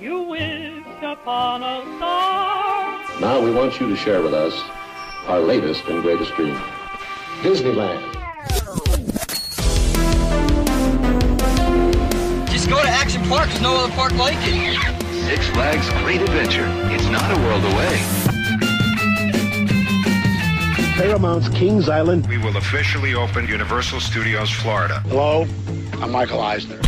You wish upon a star. Now we want you to share with us our latest and greatest dream Disneyland. Just go to Action Park. There's no other park like it. Six Flags Great Adventure. It's not a world away. Paramount's Kings Island. We will officially open Universal Studios Florida. Hello, I'm Michael Eisner.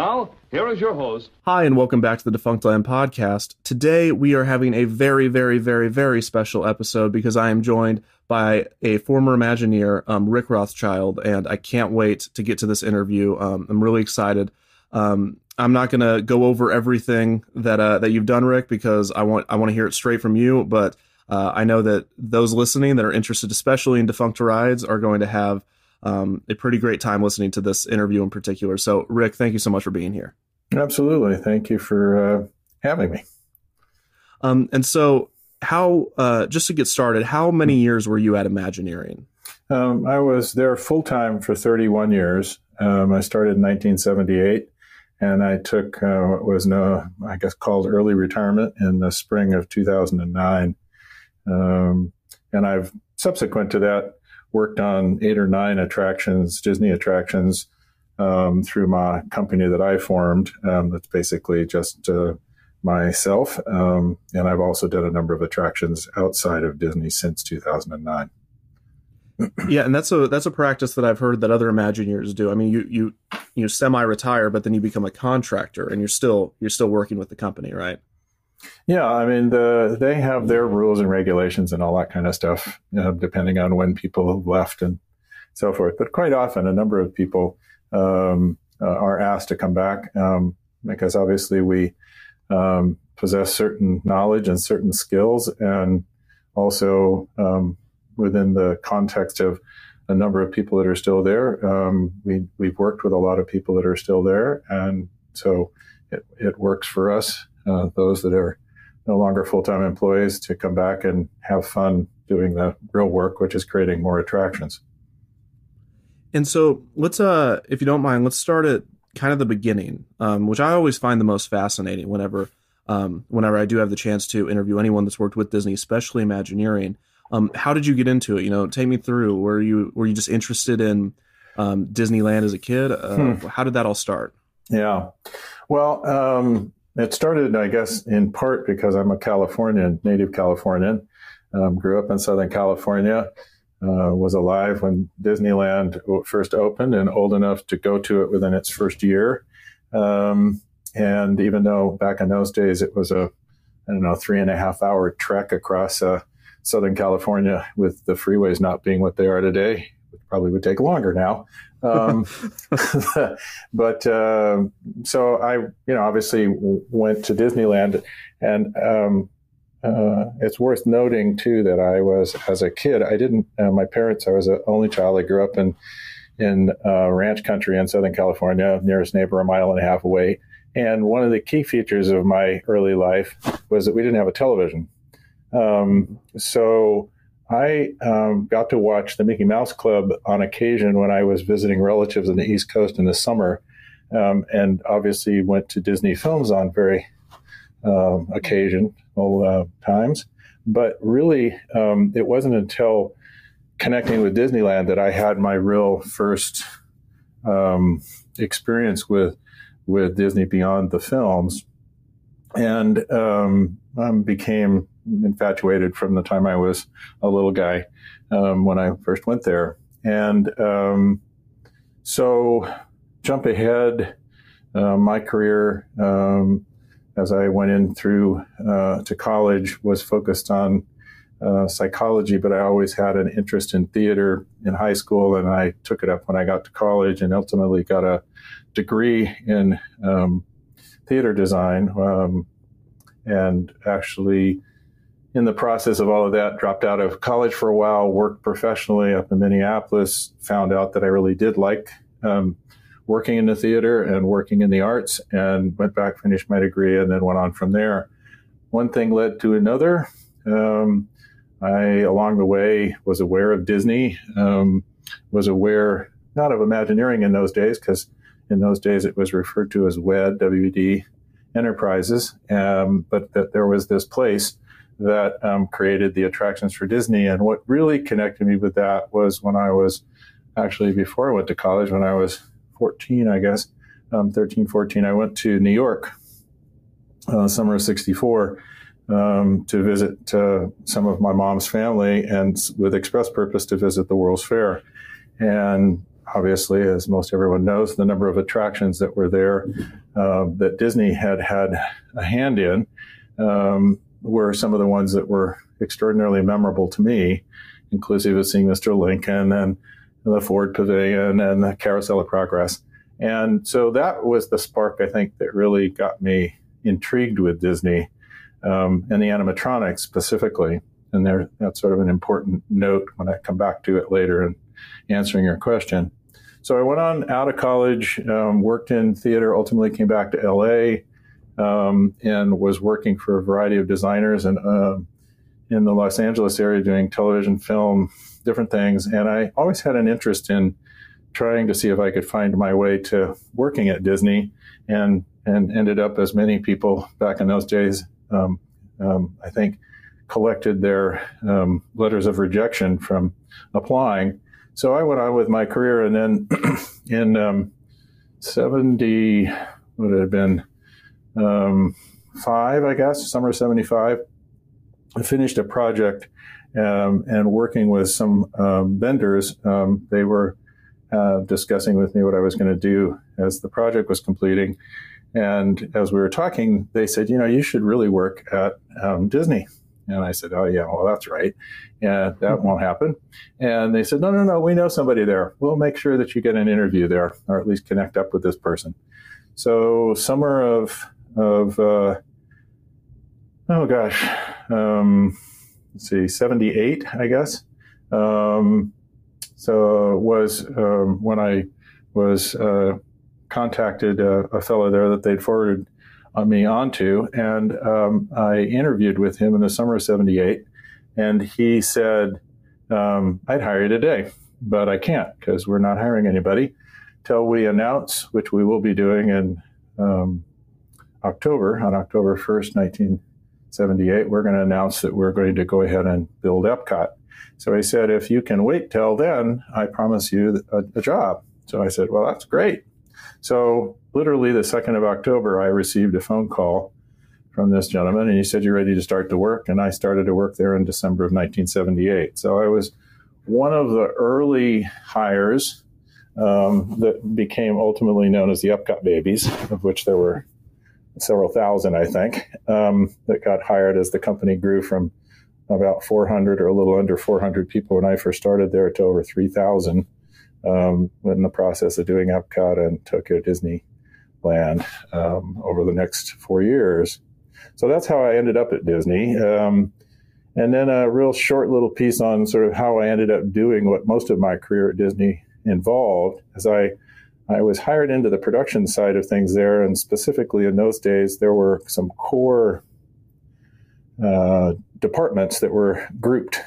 Now, here is your host. Hi, and welcome back to the Defunctland podcast. Today, we are having a very, very, very, very special episode because I am joined by a former Imagineer, um, Rick Rothschild, and I can't wait to get to this interview. Um, I'm really excited. Um, I'm not going to go over everything that uh, that you've done, Rick, because I want I want to hear it straight from you. But uh, I know that those listening that are interested, especially in defunct rides, are going to have um, a pretty great time listening to this interview in particular. So, Rick, thank you so much for being here. Absolutely. Thank you for uh, having me. Um, and so, how, uh, just to get started, how many years were you at Imagineering? Um, I was there full time for 31 years. Um, I started in 1978 and I took uh, what was no, I guess called early retirement in the spring of 2009. Um, and I've subsequent to that worked on eight or nine attractions, Disney attractions, um, through my company that I formed. Um, that's basically just uh, myself, um, and I've also done a number of attractions outside of Disney since 2009. yeah, and that's a that's a practice that I've heard that other Imagineers do. I mean, you you you semi-retire, but then you become a contractor, and you're still you're still working with the company, right? Yeah, I mean, the, they have their rules and regulations and all that kind of stuff, you know, depending on when people left and so forth. But quite often, a number of people um, uh, are asked to come back um, because obviously we um, possess certain knowledge and certain skills, and also um, within the context of a number of people that are still there, um, we we've worked with a lot of people that are still there, and so it, it works for us uh, those that are no longer full time employees to come back and have fun doing the real work, which is creating more attractions. And so let's, uh, if you don't mind, let's start at kind of the beginning, um, which I always find the most fascinating whenever, um, whenever I do have the chance to interview anyone that's worked with Disney, especially Imagineering. Um, how did you get into it? You know, take me through. Were you were you just interested in um, Disneyland as a kid? Uh, hmm. How did that all start? Yeah, well, um, it started, I guess, in part because I'm a Californian, native Californian. Um, grew up in Southern California. Uh, was alive when Disneyland first opened and old enough to go to it within its first year. Um, and even though back in those days it was a, I don't know, three and a half hour trek across uh, Southern California with the freeways not being what they are today, it probably would take longer now. Um, but uh, so I, you know, obviously went to Disneyland, and um, uh, it's worth noting too that I was as a kid. I didn't. Uh, my parents. I was an only child. I grew up in in uh, ranch country in Southern California, nearest neighbor a mile and a half away. And one of the key features of my early life was that we didn't have a television. Um, so I um, got to watch the Mickey Mouse Club on occasion when I was visiting relatives in the East Coast in the summer, um, and obviously went to Disney films on very um, uh, times. But really, um, it wasn't until connecting with Disneyland that I had my real first um, experience with with Disney beyond the films, and um, became infatuated from the time I was a little guy um, when I first went there. And um, so, jump ahead, uh, my career um, as I went in through uh, to college was focused on uh, psychology, but I always had an interest in theater in high school, and I took it up when I got to college, and ultimately got a degree in um, theater design, um, and actually in the process of all of that, dropped out of college for a while, worked professionally up in Minneapolis, found out that I really did like um, working in the theater and working in the arts, and went back, finished my degree, and then went on from there. One thing led to another. Um, I, along the way, was aware of Disney. Um, was aware not of Imagineering in those days, because in those days it was referred to as WED, WD Enterprises, um, but that there was this place that um, created the attractions for Disney. And what really connected me with that was when I was actually before I went to college, when I was 14, I guess, um, 13, 14, I went to New York, uh, summer of 64. Um, to visit uh, some of my mom's family and with express purpose to visit the World's Fair. And obviously, as most everyone knows, the number of attractions that were there uh, that Disney had had a hand in um, were some of the ones that were extraordinarily memorable to me, inclusive of seeing Mr. Lincoln and the Ford Pavilion and the Carousel of Progress. And so that was the spark, I think, that really got me intrigued with Disney um, and the animatronics specifically. And there, that's sort of an important note when I come back to it later in answering your question. So I went on out of college, um, worked in theater, ultimately came back to LA, um, and was working for a variety of designers and uh, in the Los Angeles area doing television, film, different things. And I always had an interest in trying to see if I could find my way to working at Disney, and and ended up as many people back in those days. Um, um, I think collected their um, letters of rejection from applying. So I went on with my career, and then in um, seventy, would it have been um, five, I guess, summer 75, I finished a project um, and working with some um, vendors. Um, they were uh, discussing with me what I was going to do as the project was completing. And as we were talking, they said, you know, you should really work at um, Disney. And I said, oh, yeah, well, that's right. Yeah, that mm-hmm. won't happen. And they said, no, no, no, we know somebody there. We'll make sure that you get an interview there or at least connect up with this person. So, summer of of uh, oh gosh, um, let's see, seventy eight, I guess. Um, so was um, when I was uh, contacted uh, a fellow there that they'd forwarded me onto, and um, I interviewed with him in the summer of '78, and he said, um, "I'd hire you today, but I can't because we're not hiring anybody." Till we announce, which we will be doing in um, October, on October 1st, 1978, we're going to announce that we're going to go ahead and build Epcot. So he said, if you can wait till then, I promise you a, a job. So I said, well, that's great. So literally the 2nd of October, I received a phone call from this gentleman and he said, you're ready to start to work. And I started to work there in December of 1978. So I was one of the early hires um, that became ultimately known as the Epcot babies, of which there were several thousand, I think, um, that got hired as the company grew from about 400 or a little under 400 people when I first started there to over 3,000 um, in the process of doing Epcot and Tokyo Disneyland um, over the next four years. So that's how I ended up at Disney. Um, and then a real short little piece on sort of how I ended up doing what most of my career at Disney involved as I I was hired into the production side of things there, and specifically in those days, there were some core uh, departments that were grouped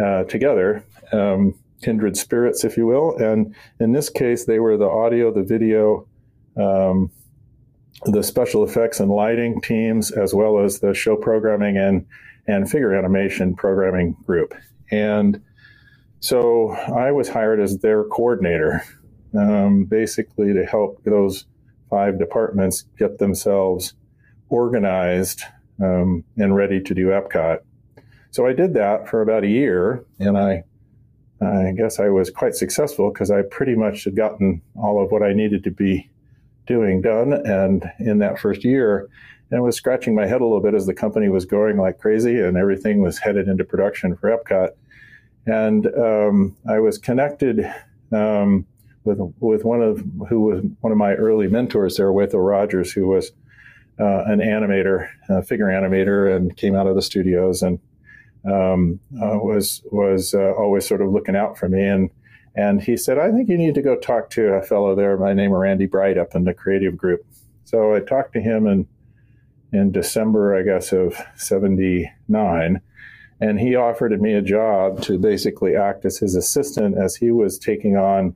uh, together, um, kindred spirits, if you will. And in this case, they were the audio, the video, um, the special effects and lighting teams, as well as the show programming and and figure animation programming group. And so I was hired as their coordinator um, basically to help those five departments get themselves organized um, and ready to do Epcot. So I did that for about a year, and I, I guess I was quite successful because I pretty much had gotten all of what I needed to be doing done. And in that first year, and I was scratching my head a little bit as the company was going like crazy and everything was headed into production for Epcot. And um, I was connected um, with with one of who was one of my early mentors there, Wathel Rogers, who was uh, an animator, a figure animator, and came out of the studios and um, uh, was was uh, always sort of looking out for me. And and he said, I think you need to go talk to a fellow there by the name of Randy Bright up in the creative group. So I talked to him in in December, I guess, of '79. and he offered me a job to basically act as his assistant as he was taking on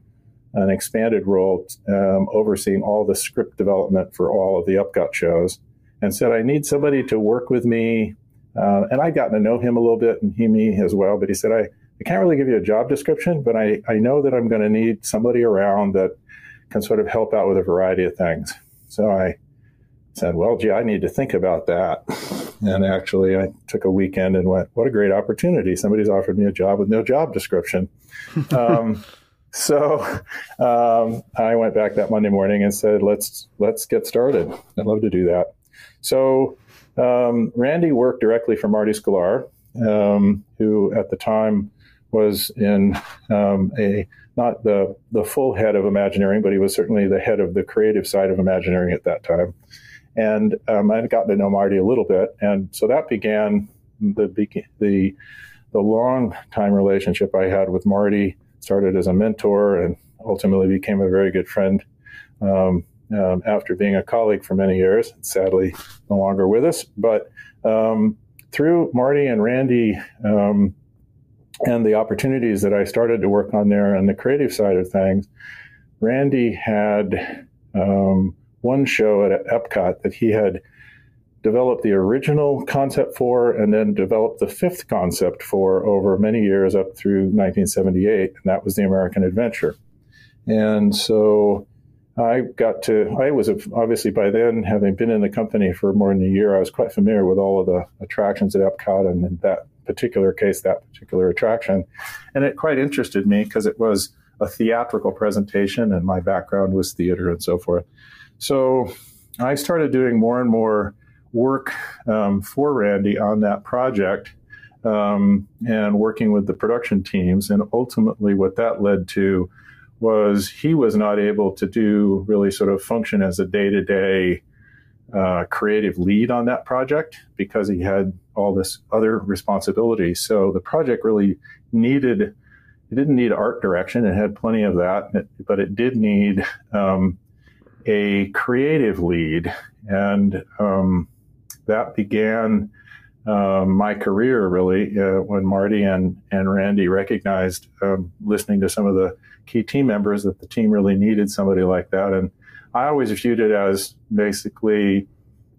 an expanded role um, overseeing all the script development for all of the Epcot shows and said, I need somebody to work with me. Uh, and I'd gotten to know him a little bit and he me as well. But he said, I, I can't really give you a job description, but I, I know that I'm going to need somebody around that can sort of help out with a variety of things. So I said, Well, gee, I need to think about that. And actually, I took a weekend and went, What a great opportunity. Somebody's offered me a job with no job description. um, so um, I went back that Monday morning and said, "Let's let's get started. I'd love to do that." So um, Randy worked directly for Marty Sklar, um, who at the time was in um, a not the the full head of Imagineering, but he was certainly the head of the creative side of Imagineering at that time. And um, I'd gotten to know Marty a little bit, and so that began the the the long time relationship I had with Marty started as a mentor and ultimately became a very good friend um, um, after being a colleague for many years. Sadly, no longer with us. But um, through Marty and Randy um, and the opportunities that I started to work on there on the creative side of things, Randy had um, one show at Epcot that he had developed the original concept for and then developed the fifth concept for over many years up through 1978, and that was the American Adventure. And so I got to, I was obviously by then, having been in the company for more than a year, I was quite familiar with all of the attractions at Epcot and in that particular case, that particular attraction. And it quite interested me because it was a theatrical presentation and my background was theater and so forth. So I started doing more and more work um, for Randy on that project um, and working with the production teams. And ultimately, what that led to was he was not able to do really sort of function as a day to day creative lead on that project because he had all this other responsibility. So the project really needed, it didn't need art direction, it had plenty of that, but it did need um, a creative lead. And um, that began um, my career really uh, when Marty and, and Randy recognized um, listening to some of the key team members that the team really needed somebody like that. And I always viewed it as basically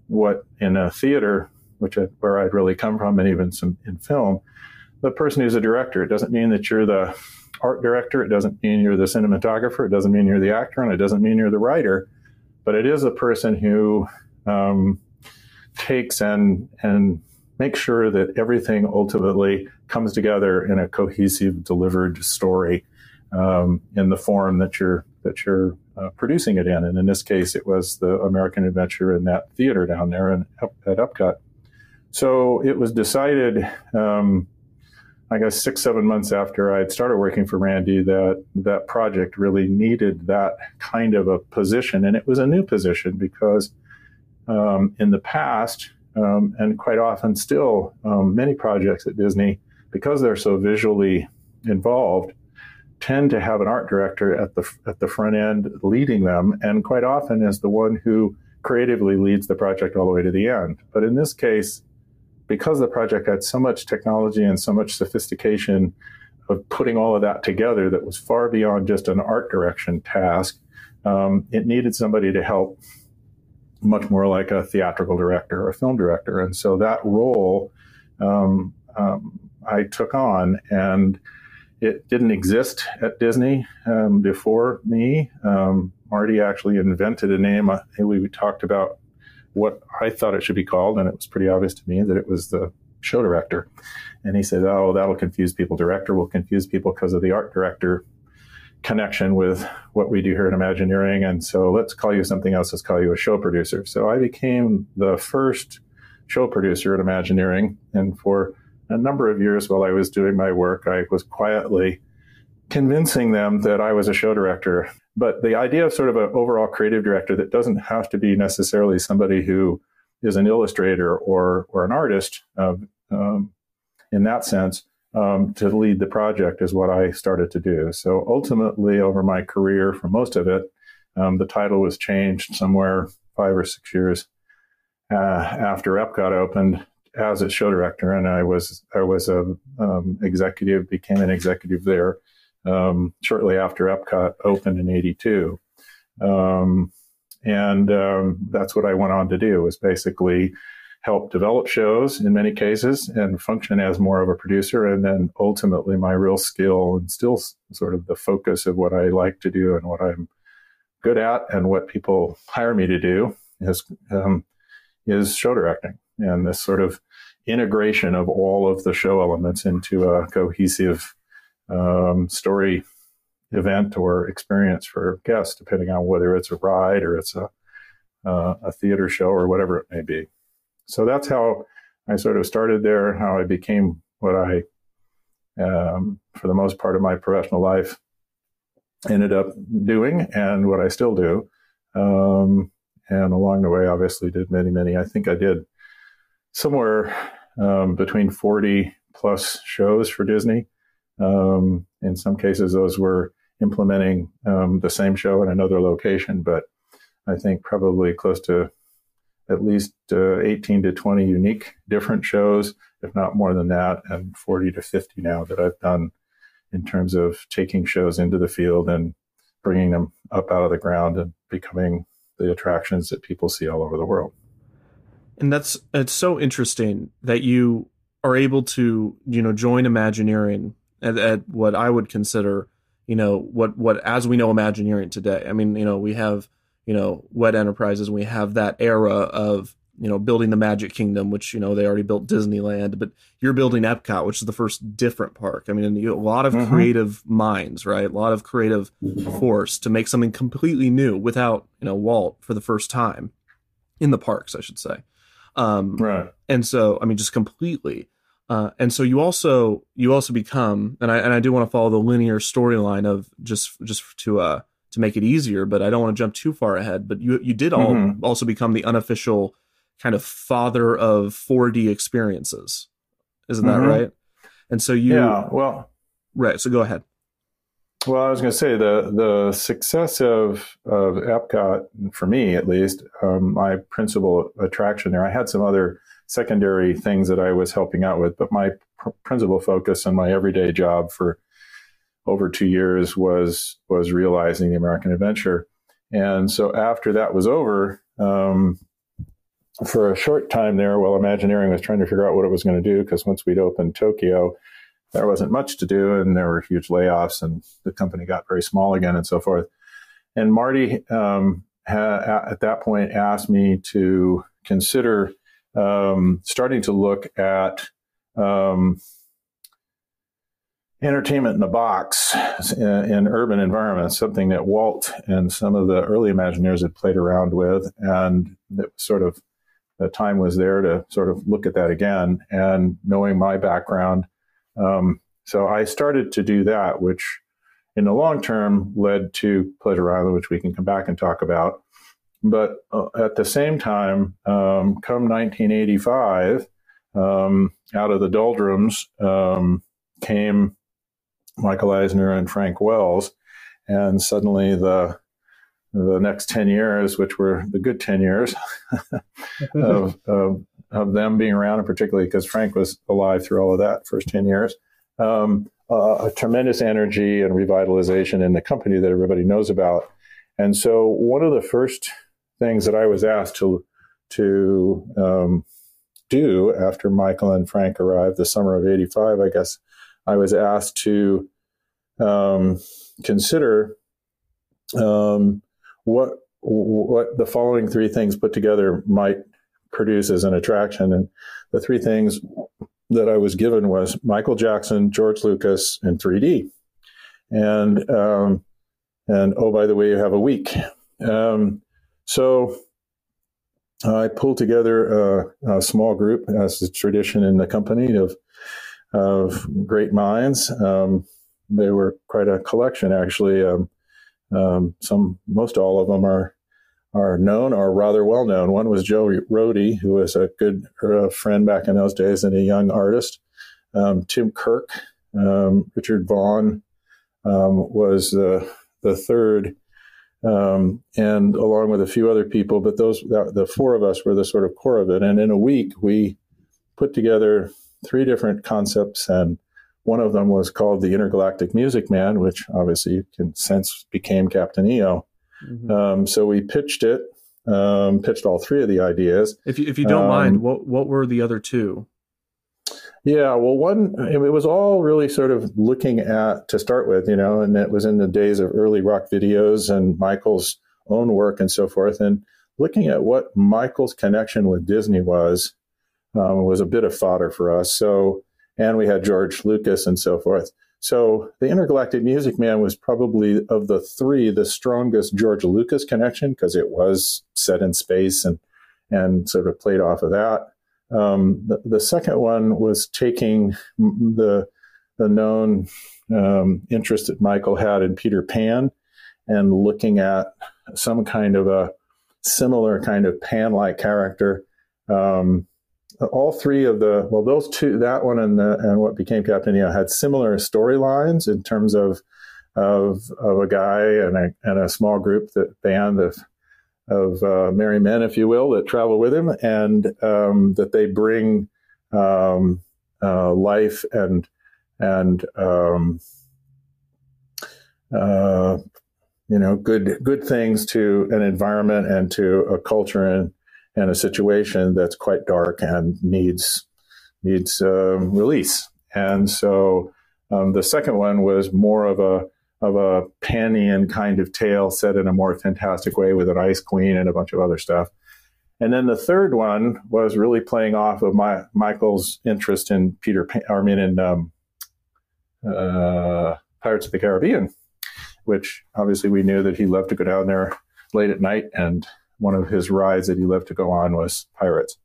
what in a theater, which I, where I'd really come from, and even some in film, the person who's a director. It doesn't mean that you're the art director. It doesn't mean you're the cinematographer. It doesn't mean you're the actor, and it doesn't mean you're the writer. But it is a person who um, takes and and makes sure that everything ultimately comes together in a cohesive, delivered story um, in the form that you're that you're uh, producing it in. And in this case, it was the American Adventure in that theater down there in, at Epcot. So it was decided, um, I guess, six seven months after I had started working for Randy, that that project really needed that kind of a position, and it was a new position because um, in the past, um, and quite often still, um, many projects at Disney, because they're so visually involved, tend to have an art director at the at the front end leading them, and quite often is the one who creatively leads the project all the way to the end. But in this case, because the project had so much technology and so much sophistication of putting all of that together that was far beyond just an art direction task, um, it needed somebody to help much more like a theatrical director or a film director. And so that role um, um, I took on, and it didn't exist at Disney um, before me. Um, Marty actually invented a name. Uh, we talked about what I thought it should be called, and it was pretty obvious to me that it was the show director. And he said, "Oh, that'll confuse people. Director will confuse people because of the art director connection with what we do here at Imagineering. And so let's call you something else. Let's call you a show producer. So I became the first show producer at Imagineering. And for a number of years while I was doing my work, I was quietly convincing them that I was a show director. But the idea of sort of an overall creative director that doesn't have to be necessarily somebody who is an illustrator or, or an artist um, um, in that sense um, to lead the project is what I started to do. So ultimately, over my career, for most of it, um, the title was changed somewhere five or six years uh, after Epcot opened as a show director, and I was I was a um, executive, became an executive there um, shortly after Epcot opened in '82, um, and um, that's what I went on to do was basically help develop shows in many cases and function as more of a producer, and then ultimately my real skill and still sort of the focus of what I like to do and what I'm good at and what people hire me to do is um, is show directing and this sort of integration of all of the show elements into a cohesive um, story event or experience for guests, depending on whether it's a ride or it's a uh, a theater show or whatever it may be. So that's how I sort of started there. How I became what I, um, for the most part of my professional life, ended up doing, and what I still do. Um, and along the way, obviously, did many, many. I think I did somewhere um, between 40 plus shows for Disney. Um, in some cases, those were implementing um, the same show in another location, but I think probably close to at least uh, 18 to 20 unique different shows, if not more than that, and 40 to 50 now that I've done in terms of taking shows into the field and bringing them up out of the ground and becoming the attractions that people see all over the world and that's it's so interesting that you are able to you know join Imagineering at, at, what I would consider you know what what as we know Imagineering today. I mean you know we have you know WED Enterprises. We have that era of you know building the Magic Kingdom, which you know they already built Disneyland, but you're building Epcot, which is the first different park. I mean, you, a lot of mm-hmm. creative minds, right? A lot of creative force to make something completely new without you know Walt for the first time in the parks, I should say. Um, right. And so, I mean, just completely. Uh, and so you also you also become, and I and I do want to follow the linear storyline of just just to uh to make it easier, but I don't want to jump too far ahead. But you you did all mm-hmm. also become the unofficial kind of father of 4D experiences, isn't that mm-hmm. right? And so you yeah well right. So go ahead. Well, I was going to say the the success of of Epcot for me, at least, um, my principal attraction there. I had some other secondary things that I was helping out with, but my pr- principal focus and my everyday job for over two years was was realizing the American Adventure. And so after that was over, um, for a short time there, while Imagineering was trying to figure out what it was going to do, because once we'd opened Tokyo, there wasn't much to do and there were huge layoffs and the company got very small again and so forth. And Marty, um, ha- at that point, asked me to consider um, starting to look at um, entertainment in a box in, in, urban environments, something that Walt and some of the early Imagineers had played around with. And that sort of the time was there to sort of look at that again. And knowing my background, um, so I started to do that, which in the long term led to Pleasure Island, which we can come back and talk about. But uh, at the same time, um, come 1985, um, out of the doldrums um, came Michael Eisner and Frank Wells, and suddenly the the next 10 years, which were the good 10 years of, of, of them being around, and particularly because Frank was alive through all of that first 10 years. Um, uh, a tremendous energy and revitalization in the company that everybody knows about. And so, one of the first things that I was asked to to um, do after Michael and Frank arrived, the summer of '85, I guess, I was asked to um, consider um, what what the following three things put together might produce as an attraction. And the three things that I was given was Michael Jackson, George Lucas, and 3D. And um, and oh, by the way, you have a week. Um, so I pulled together a, a, small group, as a tradition in the company of of great minds. Um, they were quite a collection, actually. Um, um, some, most all of them are are known or rather well known. One was Joe Rohde, who was a good uh, friend back in those days and a young artist. Um, Tim Kirk, um, Richard Vaughn was the the third, um, and along with a few other people. But those the four of us were the sort of core of it. And in a week, we put together three different concepts, and one of them was called the Intergalactic Music Man, which obviously you can sense became Captain EO. Mm-hmm. Um, so we pitched it, um, pitched all three of the ideas. If you, if you don't um, mind, what what were the other two? Yeah, well, one it was all really sort of looking at to start with, you know, and it was in the days of early rock videos and Michael's own work and so forth, and looking at what Michael's connection with Disney was um, was a bit of fodder for us. So, and we had George Lucas and so forth. So the Intergalactic Music Man was probably of the three the strongest George Lucas connection because it was set in space and and sort of played off of that. Um, the, the, second one was taking the the known um, interest that Michael had in Peter Pan and looking at some kind of a similar kind of Pan-like character. Um, all three of the well, those two, that one and the, and what became Captain EO had similar storylines in terms of of of a guy and a and a small group that band of of uh, merry men, if you will, that travel with him, and um, that they bring um, uh, life and and um, uh, you know good good things to an environment and to a culture and and a situation that's quite dark and needs needs um, release. And so um, the second one was more of a of a Panian kind of tale set in a more fantastic way with an ice queen and a bunch of other stuff. And then the third one was really playing off of my Michael's interest in Peter Pan, I mean in um, uh, Pirates of the Caribbean, which obviously we knew that he loved to go down there late at night, and one of his rides that he loved to go on was Pirates.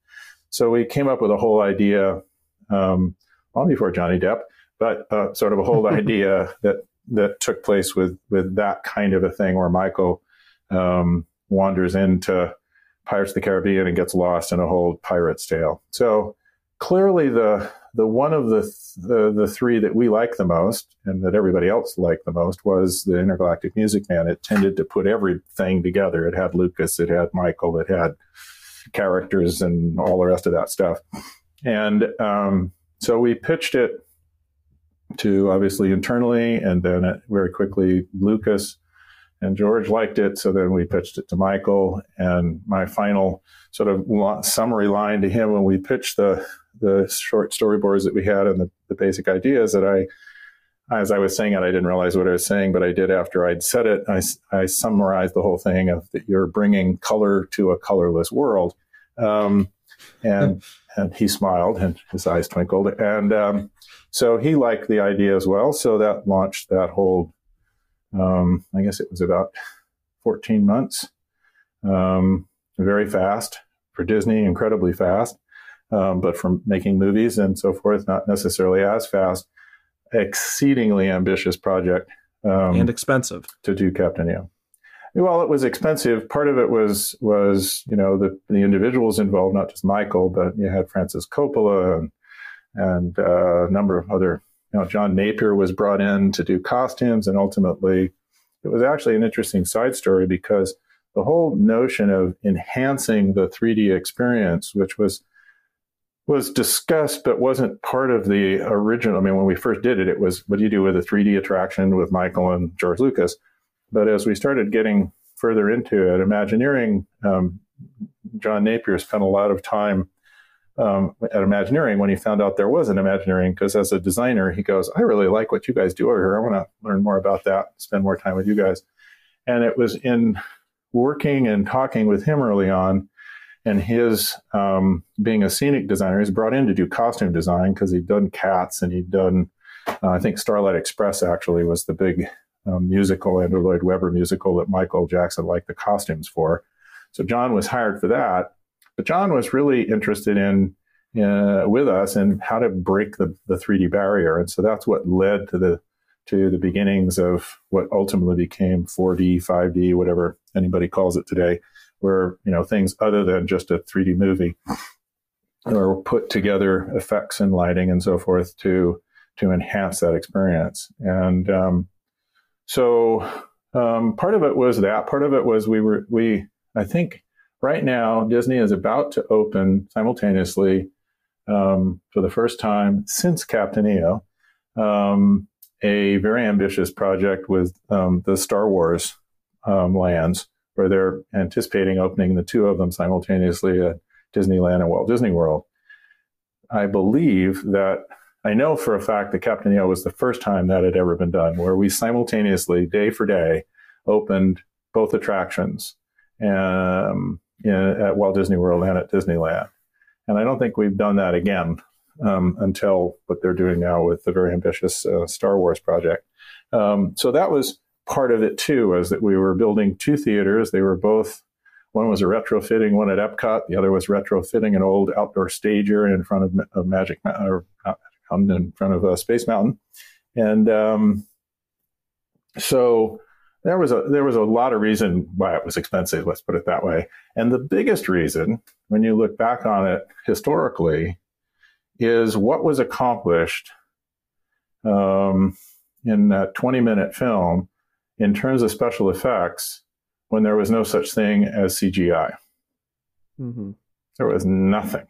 So we came up with a whole idea, um, long before Johnny Depp, but uh, sort of a whole idea that that took place with with that kind of a thing where Michael um, wanders into Pirates of the Caribbean and gets lost in a whole pirate's tale. So clearly, the the one of the, the the three that we liked the most and that everybody else liked the most was the Intergalactic Music Man. It tended to put everything together. It had Lucas, it had Michael, it had characters and all the rest of that stuff. And um, so we pitched it to obviously internally, and then very quickly Lucas and George liked it. So then we pitched it to Michael, and my final sort of summary line to him when we pitched the the short storyboards that we had and the, the basic ideas that I, as I was saying it, I didn't realize what I was saying, but I did after I'd said it. I, I summarized the whole thing of that you're bringing color to a colorless world. Um, and and he smiled and his eyes twinkled. And um, so he liked the idea as well. So that launched that whole, um, I guess it was about 14 months, um, very fast for Disney, incredibly fast. Um, but from making movies and so forth, not necessarily as fast. Exceedingly ambitious project um, and expensive to do Captain EO. Well, it was expensive. Part of it was was you know the the individuals involved, not just Michael, but you had Francis Coppola and and uh, a number of other. You know, John Napier was brought in to do costumes, and ultimately, it was actually an interesting side story because the whole notion of enhancing the 3D experience, which was was discussed but wasn't part of the original. I mean, when we first did it, it was what do you do with a 3D attraction with Michael and George Lucas? But as we started getting further into it, Imagineering, um, John Napier spent a lot of time um, at Imagineering when he found out there was an Imagineering, because as a designer, he goes, I really like what you guys do over here. I want to learn more about that, spend more time with you guys. And it was in working and talking with him early on and his um, being a scenic designer, he's brought in to do costume design because he'd done Cats and he'd done, uh, I think Starlight Express actually was the big um, musical, Andrew Lloyd Webber musical that Michael Jackson liked the costumes for. So John was hired for that, but John was really interested in uh, with us and how to break the, the 3D barrier, and so that's what led to the to the beginnings of what ultimately became 4D, 5D, whatever anybody calls it today where you know things other than just a 3D movie or put together effects and lighting and so forth to to enhance that experience. And um, so um, part of it was that. Part of it was we were we I think right now Disney is about to open simultaneously um, for the first time since Captain EO, um, a very ambitious project with um, the Star Wars um, lands, where they're anticipating opening the two of them simultaneously at Disneyland and Walt Disney World. I believe that I know for a fact that Captain EO was the first time that had ever been done, where we simultaneously, day for day, opened both attractions um, in, at Walt Disney World and at Disneyland. And I don't think we've done that again um, until what they're doing now with the very ambitious uh, Star Wars project. Um, so that was part of it too, was that we were building two theaters. They were both one was a retrofitting one at Epcot. The other was retrofitting an old outdoor stage area in front of, of Magic or in front of uh, Space Mountain, and um, so there was a there was a lot of reason why it was expensive. Let's put it that way. And the biggest reason, when you look back on it historically, is what was accomplished um, in that 20 minute film in terms of special effects when there was no such thing as CGI. Mm-hmm. There was nothing.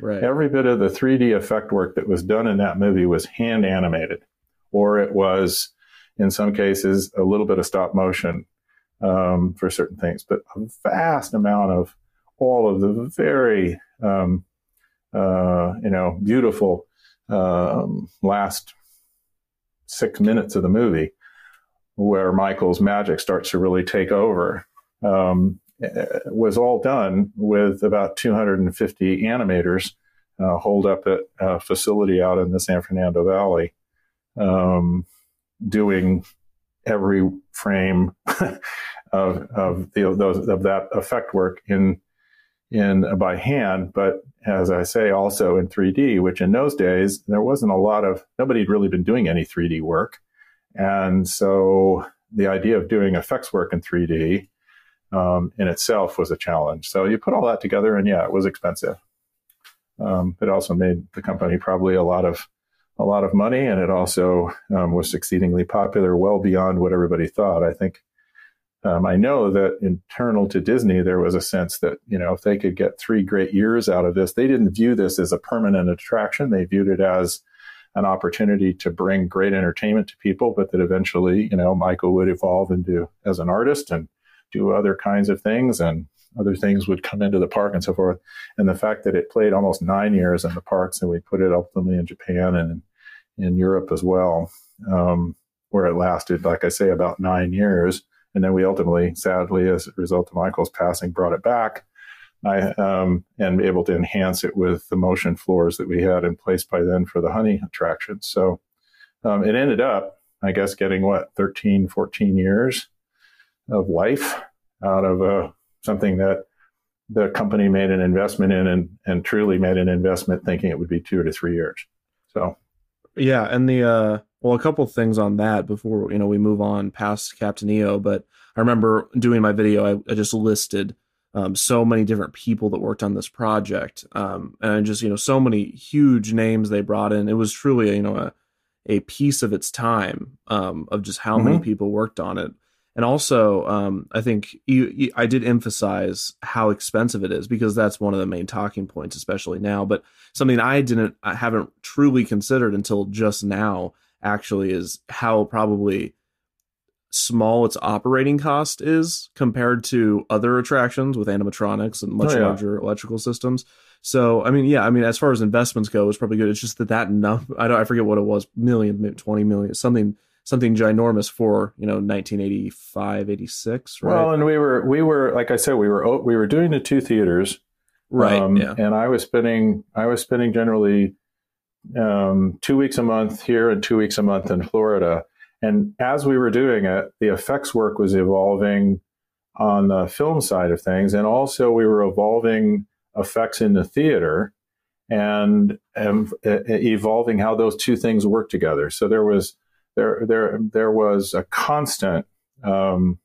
Right. Every bit of the 3D effect work that was done in that movie was hand animated, or it was, in some cases, a little bit of stop motion um, for certain things, but a vast amount of all of the very, um, uh, you know, beautiful um, last six minutes of the movie where Michael's magic starts to really take over, um, was all done with about 250 animators uh, holed up at a facility out in the San Fernando Valley, um, doing every frame of of the those of that effect work in in by hand, but as I say, also in 3D, which in those days there wasn't a lot of nobody had really been doing any 3D work. And so the idea of doing effects work in 3D um, in itself was a challenge. So you put all that together, and yeah, it was expensive. Um, it also made the company probably a lot of a lot of money, and it also um, was exceedingly popular, well beyond what everybody thought. I think um, I know that internal to Disney, there was a sense that you know if they could get three great years out of this, they didn't view this as a permanent attraction. They viewed it as an opportunity to bring great entertainment to people, but that eventually, you know, Michael would evolve into as an artist and do other kinds of things and other things would come into the park and so forth. And the fact that it played almost nine years in the parks and we put it ultimately in Japan and in Europe as well, um, where it lasted, like I say, about nine years. And then we ultimately, sadly, as a result of Michael's passing, brought it back I um, and able to enhance it with the motion floors that we had in place by then for the honey attraction. So um, it ended up, I guess, getting what 13, 14 years of life out of uh, something that the company made an investment in and, and truly made an investment thinking it would be two to three years. So, yeah. And the, uh, well, a couple things on that before, you know, we move on past Captain EO, but I remember doing my video, I, I just listed um, so many different people that worked on this project, um, and just you know so many huge names they brought in. It was truly you know a a piece of its time um, of just how mm-hmm. many people worked on it. And also, um, I think you, you, I did emphasize how expensive it is because that's one of the main talking points, especially now. But something I didn't, I haven't truly considered until just now, actually, is how probably small its operating cost is compared to other attractions with animatronics and much oh, yeah. larger electrical systems. So, I mean, yeah, I mean, as far as investments go, it's probably good. It's just that that number, I don't, I forget what it was, million, maybe 20 million, something, something ginormous for, you know, 1985, 86, right? Well, and we were, we were, like I said, we were, we were doing the two theaters. Right. Um, yeah. And I was spending, I was spending generally um, two weeks a month here and two weeks a month in Florida and as we were doing it, the effects work was evolving on the film side of things. And also, we were evolving effects in the theater and, and evolving how those two things work together. So there was there there there was a constant um,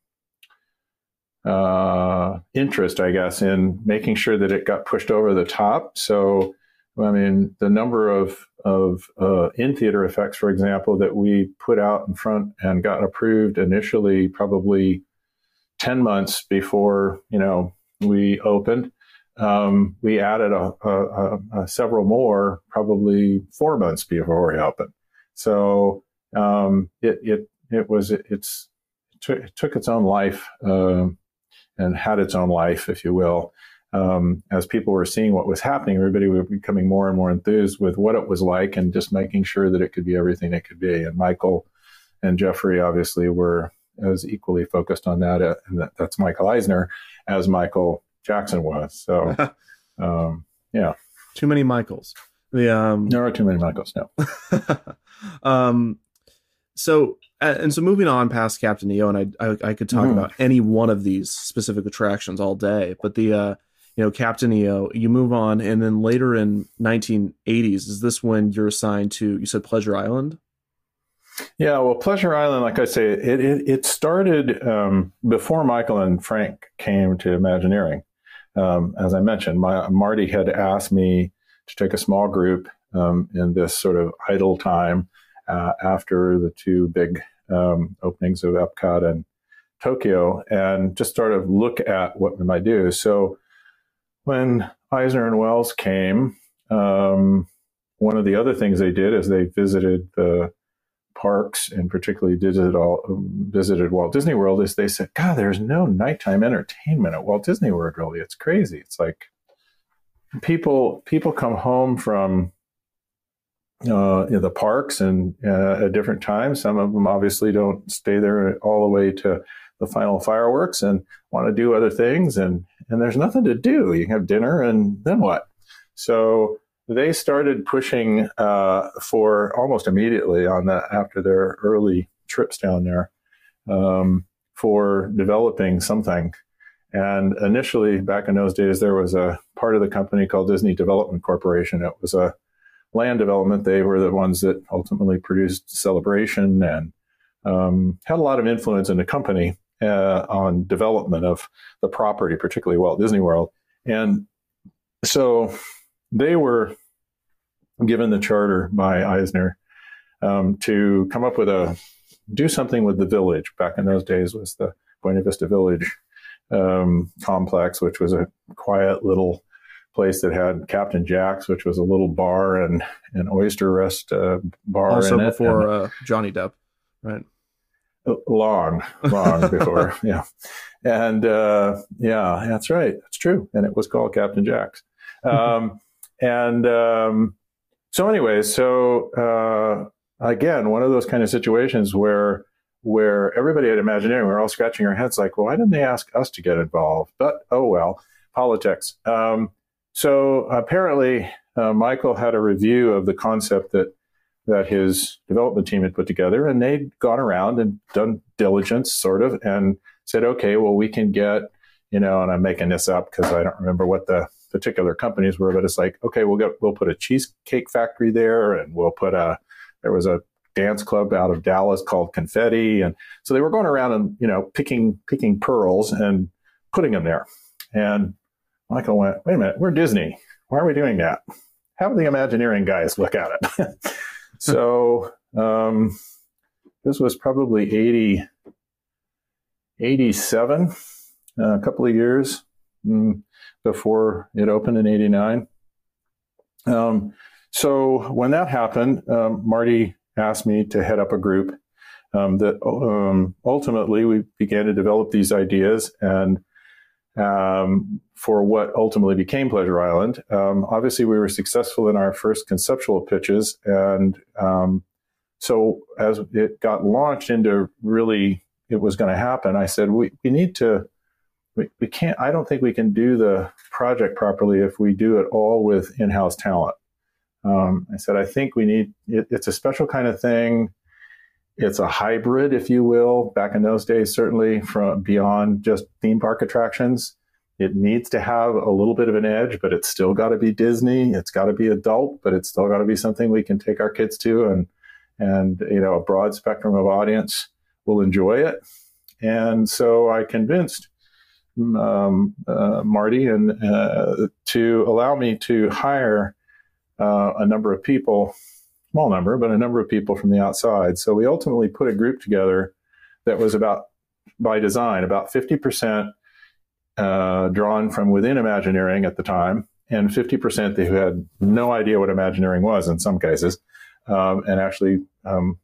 uh, interest, I guess, in making sure that it got pushed over the top. So I mean, the number of of uh, in theater effects, for example, that we put out in front and got approved initially, probably ten months before you know we opened, um, we added a, a, a, several more probably four months before we opened. So um, it it it was it, it's it took, it took, its own life uh, and had its own life, if you will. Um, as people were seeing what was happening, everybody was becoming more and more enthused with what it was like and just making sure that it could be everything it could be. And Michael and Jeffrey obviously were as equally focused on that, uh, and that, that's Michael Eisner as Michael Jackson was. So, um, yeah, too many Michaels. The um, there are too many Michaels. No. um, so and so moving on past Captain EO, and I I, I could talk mm-hmm. about any one of these specific attractions all day, but the uh, you know Captain EO, you move on, and then later in 1980s, is this when you're assigned to? You said Pleasure Island. Yeah, well, Pleasure Island, like I say, it it, it started um, before Michael and Frank came to Imagineering. Um, as I mentioned, my, Marty had asked me to take a small group um, in this sort of idle time uh, after the two big um, openings of Epcot and Tokyo, and just sort of look at what we might do. So when Eisner and Wells came, um, one of the other things they did is they visited the parks and particularly visited, all, visited Walt Disney World is they said, God, there's no nighttime entertainment at Walt Disney World. Really, it's crazy. It's like people people come home from uh, the parks and uh, at different times. Some of them obviously don't stay there all the way to the final fireworks and want to do other things. And and there's nothing to do. You have dinner and then what? So they started pushing uh, for almost immediately on that after their early trips down there um, for developing something. And initially, back in those days, there was a part of the company called Disney Development Corporation. It was a land development. They were the ones that ultimately produced Celebration and um, had a lot of influence in the company uh, on development of the property, particularly Walt Disney World. And so they were given the charter by Eisner um, to come up with a do something with the village. Back in those days, was the Buena Vista Village um, complex, which was a quiet little place that had Captain Jack's, which was a little bar and an oyster rest uh, bar. Also before uh, Johnny Depp, right? Long, long before, yeah, and uh, yeah, that's right, that's true, and it was called Captain Jack's. Um, and um, so, anyway, so uh, again, one of those kind of situations where where everybody at Imagineering, we're all scratching our heads like, well, why didn't they ask us to get involved? But oh well, politics. Um, so apparently, uh, Michael had a review of the concept that that his development team had put together, and they'd gone around and done diligence, sort of, and said, okay, well, we can get, you know, and I'm making this up because I don't remember what the particular companies were, but it's like, okay, we'll get we'll put a cheesecake factory there, and we'll put a there was a dance club out of Dallas called Confetti, and so they were going around and you know picking picking pearls and putting them there. And Michael went, wait a minute, we're Disney. Why are we doing that? Have the Imagineering guys look at it. so um, this was probably 80, 87, uh, a couple of years mm, before it opened in 89. Um, so when that happened, um, Marty asked me to head up a group um, that um, ultimately we began to develop these ideas and um, for what ultimately became Pleasure Island. Um, obviously, we were successful in our first conceptual pitches, and um, so as it got launched into really it was going to happen, I said we, we need to. We, we can't. I don't think we can do the project properly if we do it all with in-house talent. Um, I said I think we need. It, it's a special kind of thing it's a hybrid, if you will. Back in those days, certainly from beyond just theme park attractions, it needs to have a little bit of an edge, but it's still got to be Disney. It's got to be adult, but it's still got to be something we can take our kids to, and and you know a broad spectrum of audience will enjoy it. And so I convinced um, uh, Marty and uh, to allow me to hire uh, a number of people small number, but a number of people from the outside. So we ultimately put a group together that was about, by design, about 50% uh, drawn from within Imagineering at the time, and 50% who had no idea what Imagineering was in some cases, um, and actually um,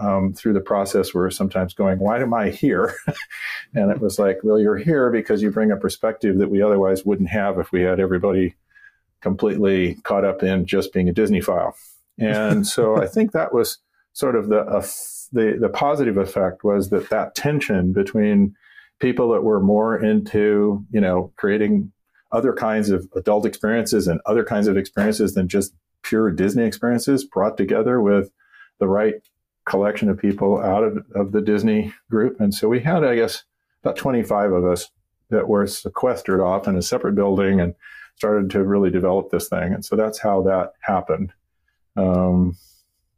um, through the process were sometimes going, "Why am I here?" and it was like, "Well, you're here because you bring a perspective that we otherwise wouldn't have if we had everybody completely caught up in just being a Disney file." And so I think that was sort of the uh, the the positive effect was that that tension between people that were more into you know creating other kinds of adult experiences and other kinds of experiences than just pure Disney experiences brought together with the right collection of people out of, of the Disney group. And so we had, I guess, about 25 of us that were sequestered off in a separate building and started to really develop this thing. And so that's how that happened. Um,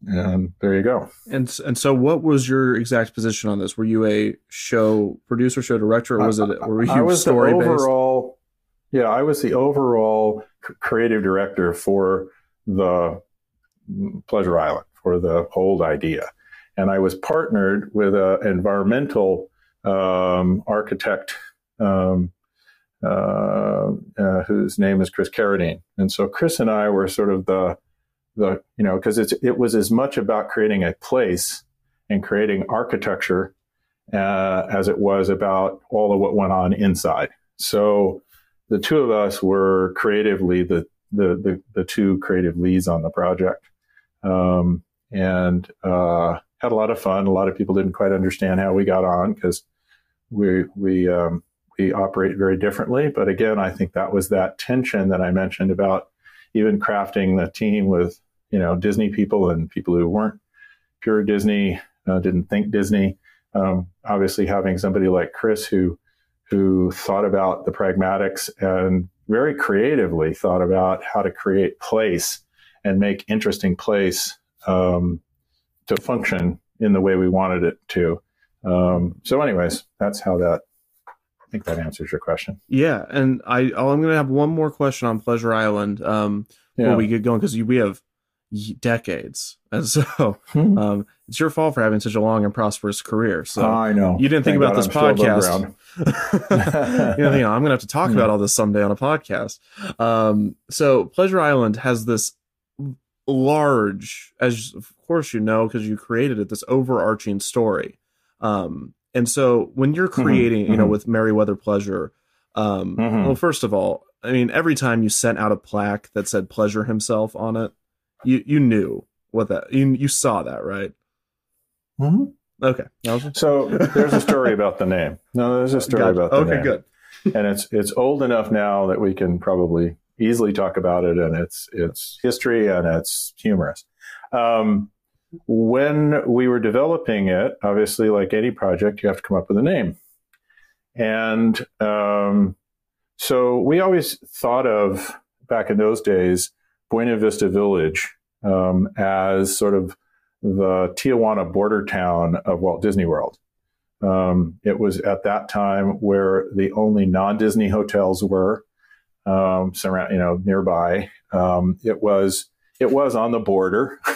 and there you go. And and so, what was your exact position on this? Were you a show producer, show director, or was it? Were you I was story the based? overall. Yeah, I was the overall creative director for the Pleasure Island for the whole idea, and I was partnered with an environmental um, architect. Um, uh, uh, whose name is Chris Carradine. And so Chris and I were sort of the the you know because it was as much about creating a place and creating architecture uh, as it was about all of what went on inside. So the two of us were creatively the the the, the two creative leads on the project, um, and uh, had a lot of fun. A lot of people didn't quite understand how we got on because we we um, we operate very differently. But again, I think that was that tension that I mentioned about even crafting the team with you know Disney people and people who weren't pure Disney, uh, didn't think Disney. Um, obviously, having somebody like Chris who who thought about the pragmatics and very creatively thought about how to create place and make interesting place um, to function in the way we wanted it to. Um, so, anyways, that's how that. I think that answers your question. Yeah, and I I'm going to have one more question on Pleasure Island um, Yeah. before we get going because we have decades, and so Hmm. um, it's your fault for having such a long and prosperous career. So I know. you didn't think Thank about God this I'm podcast. you know, you know, I'm gonna have to talk Hmm. about all this someday on a podcast. Um, so Pleasure Island has this large, as of course you know because you created it, this overarching story. Um, and so when you're creating, you know, mhm. with Merriweather Pleasure, um, Mhm. well, first of all, I mean, every time you sent out a plaque that said Pleasure himself on it, you you knew what that you you saw that right? Mhm. Okay, So there's a story about the name. No, there's a story Gotcha. about the okay, name. good. and it's it's old enough now that we can probably easily talk about it, and it's it's history and it's humorous. Um, when we were developing it, obviously, like any project, you have to come up with a name, and um, so we always thought of back in those days Buena Vista Village um, as sort of the Tijuana border town of Walt Disney World. Um, it was at that time where the only non-Disney hotels were um, surround, you know, nearby. Um, it was it was on the border,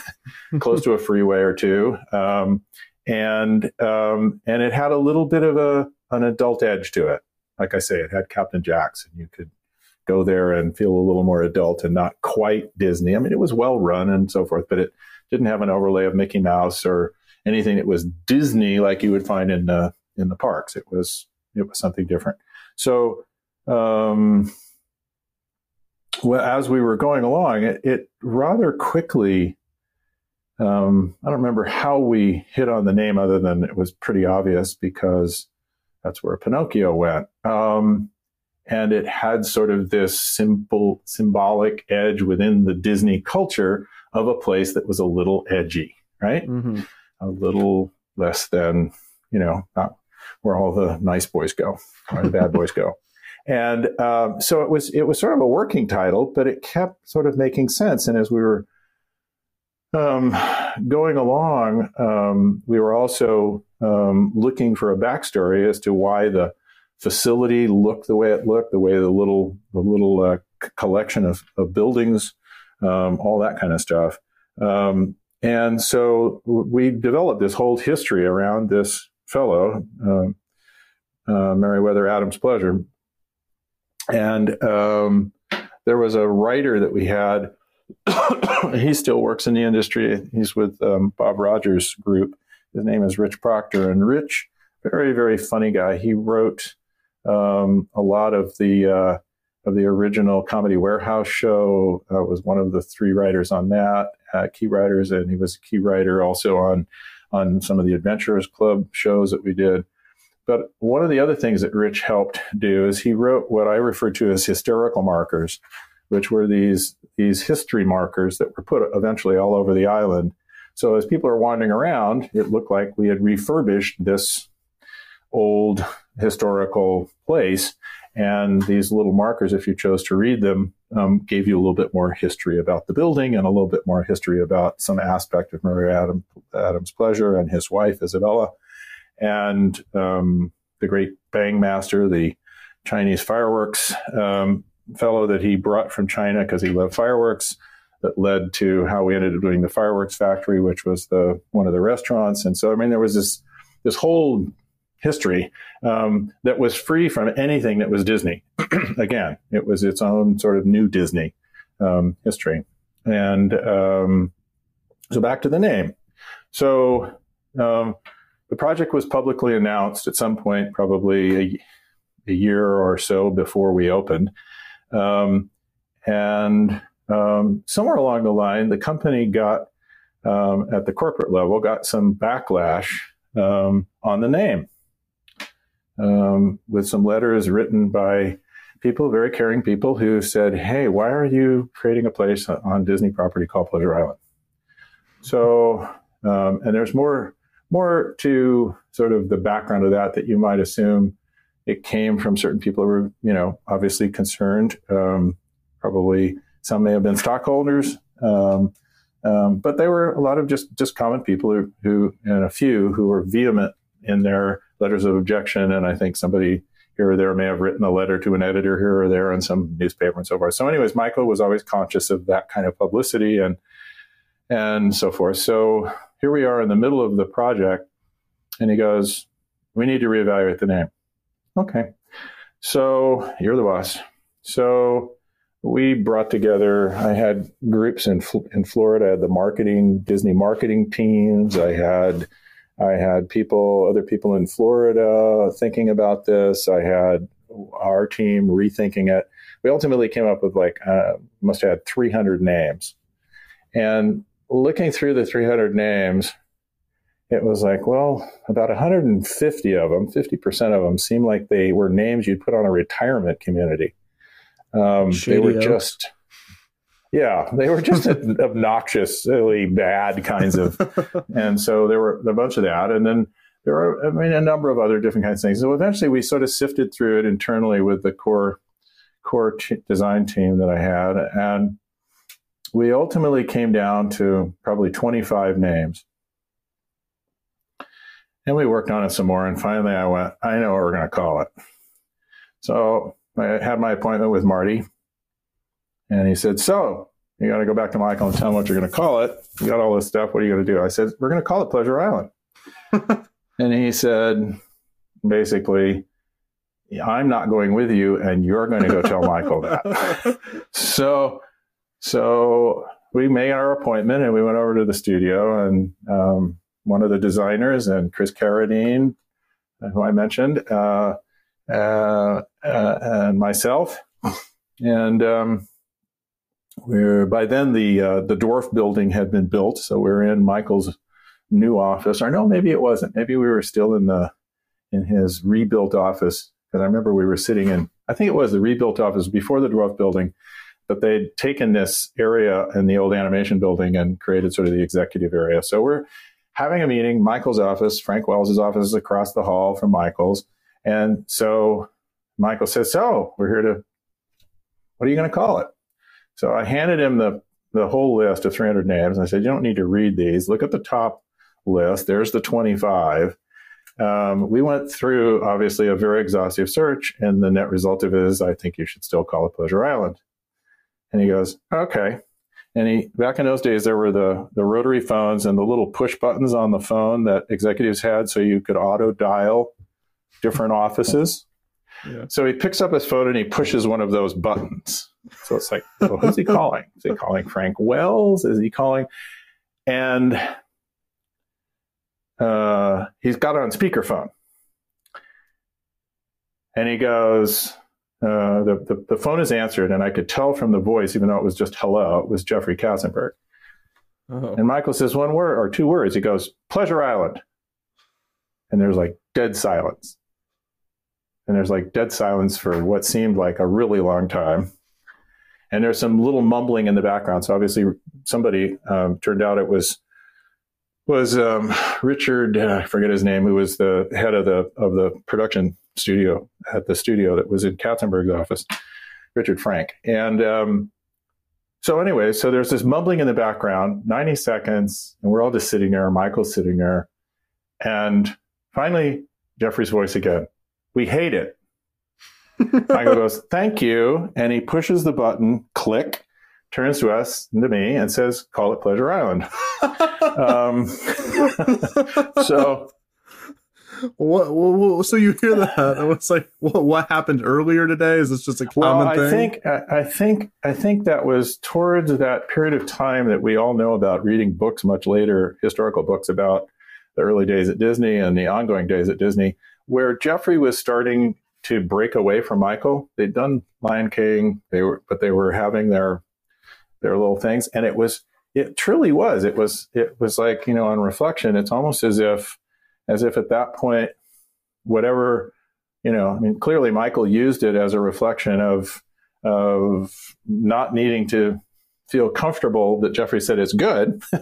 close to a freeway or two, um, and um, and it had a little bit of a an adult edge to it. Like I say, it had Captain Jack's, and you could go there and feel a little more adult and not quite Disney. I mean, it was well run and so forth, but it didn't have an overlay of Mickey Mouse or anything that was Disney like you would find in the in the parks. It was it was something different. So, um, well, as we were going along, it, it rather quickly. Um, I don't remember how we hit on the name, other than it was pretty obvious because that's where Pinocchio went. Um, and it had sort of this simple symbolic edge within the Disney culture of a place that was a little edgy, right? hmm a little less than, you know, not where all the nice boys go or the bad boys go. And um, so it was, it was sort of a working title, but it kept sort of making sense. And as we were um, going along, um, we were also um, looking for a backstory as to why the facility looked the way it looked, the way the little, the little uh, c- collection of, of buildings, um, all that kind of stuff. Um, and so we developed this whole history around this fellow, uh, uh, Merriweather Adams Pleasure. And there was a writer that we had. He still works in the industry. He's with um, Bob Rogers Group. His name is Rich Proctor. And Rich, very, very funny guy. He wrote um, a lot of the uh, of the original Comedy Warehouse show. Uh, was one of the three writers on that, uh, key writers, and he was a key writer also on on some of the Adventurers Club shows that we did. But one of the other things that Rich helped do is he wrote what I refer to as hysterical markers, which were these these history markers that were put eventually all over the island. So as people are wandering around, it looked like we had refurbished this old historical place. And these little markers, if you chose to read them, um, gave you a little bit more history about the building and a little bit more history about some aspect of Murray Adam, Adams' pleasure and his wife, Isabella, and um, the great Bang Master, the Chinese fireworks um, fellow that he brought from China because he loved fireworks. That led to how we ended up doing the fireworks factory, which was the one of the restaurants. And so, I mean, there was this this whole history um, that was free from anything that was Disney. Again, it was its own sort of new Disney um, history. And um, so back to the name. So um, the project was publicly announced at some point, probably a, a year or so before we opened. Um, and um, somewhere along the line, the company got at the corporate level got some backlash um, on the name um, with some letters written by people, very caring people, who said, "Hey, why are you creating a place on Disney property called Pleasure Island?" So, um, and there's more more to sort of the background of that that you might assume it came from certain people who were, you know, obviously concerned. Um, probably some may have been stockholders, um, um, but they were a lot of just just common people who, who and a few who were vehement in their letters of objection. And I think somebody here or there may have written a letter to an editor here or there in some newspaper and so forth. So, anyways, Michael was always conscious of that kind of publicity and and so forth. So here we are in the middle of the project, and he goes, "We need to reevaluate the name." Okay, so you're the boss. So we brought together. I had groups in in Florida. I had the marketing Disney marketing teams. I had I had people, other people in Florida thinking about this. I had our team rethinking it. We ultimately came up with like, uh, must have had 300 names. And looking through the 300 names, it was like, well, about 150 of them, 50% of them seemed like they were names you'd put on a retirement community. Um, they were just yeah, they were just obnoxiously bad kinds of, and so there were a bunch of that, and then there were, I mean, a number of other different kinds of things. So eventually, we sort of sifted through it internally with the core core t- design team that I had, and we ultimately came down to probably 25 names. And we worked on it some more, and finally, I went, I know what we're going to call it. So I had my appointment with Marty and he said, So you got to go back to Michael and tell him what you're going to call it. You got all this stuff. What are you going to do? I said, We're going to call it Pleasure Island. and he said, basically, I'm not going with you, and you're going to go tell Michael that. so, so we made our appointment, and we went over to the studio, and um, one of the designers and Chris Carradine, who I mentioned, uh, uh, uh, and myself, and um, we're by then the uh, the dwarf building had been built, so we're in Michael's new office. Or no, maybe it wasn't. Maybe we were still in the in his rebuilt office because I remember we were sitting in. I think it was the rebuilt office before the dwarf building, but they'd taken this area in the old animation building and created sort of the executive area. So we're having a meeting. Michael's office, Frank Wells' office, is across the hall from Michael's, and so Michael says, "So we're here to. What are you going to call it?" So I handed him the, the whole list of 300 names. And I said, You don't need to read these. Look at the top list. There's the 25. Um, we went through, obviously, a very exhaustive search. And the net result of it is, I think you should still call it Pleasure Island. And he goes, Okay. And he, back in those days, there were the, the rotary phones and the little push buttons on the phone that executives had so you could auto dial different offices. Yeah. So he picks up his phone and he pushes one of those buttons. So it's like, well, who's he calling? Is he calling Frank Wells? Is he calling? And uh, he's got it on speakerphone. And he goes, uh, the, the, the phone is answered, and I could tell from the voice, even though it was just hello, it was Jeffrey Katzenberg. Oh. And Michael says one word or two words. He goes, Pleasure Island. And there's like dead silence. And there's like dead silence for what seemed like a really long time. And there's some little mumbling in the background. So obviously somebody um, turned out it was was um, Richard, uh, I forget his name, who was the head of the of the production studio at the studio that was in Katzenberg's office, Richard Frank. And um, so anyway, so there's this mumbling in the background, 90 seconds, and we're all just sitting there. Michael's sitting there. And finally, Jeffrey's voice again. We hate it. Michael goes, thank you. And he pushes the button, click, turns to us, and to me, and says, call it Pleasure Island. um, so What, what, so you hear that? And it's like, what, what happened earlier today? Is this just a common well, I thing? think I I think I think that was towards that period of time that we all know about reading books much later, historical books about the early days at Disney and the ongoing days at Disney, where Jeffrey was starting to break away from Michael. They'd done Lion King, they were, but they were having their their little things, and it was it truly was. It was it was like you know on reflection, it's almost as if as if at that point, whatever you know, I mean, clearly Michael used it as a reflection of of not needing to feel comfortable that Jeffrey said it's good.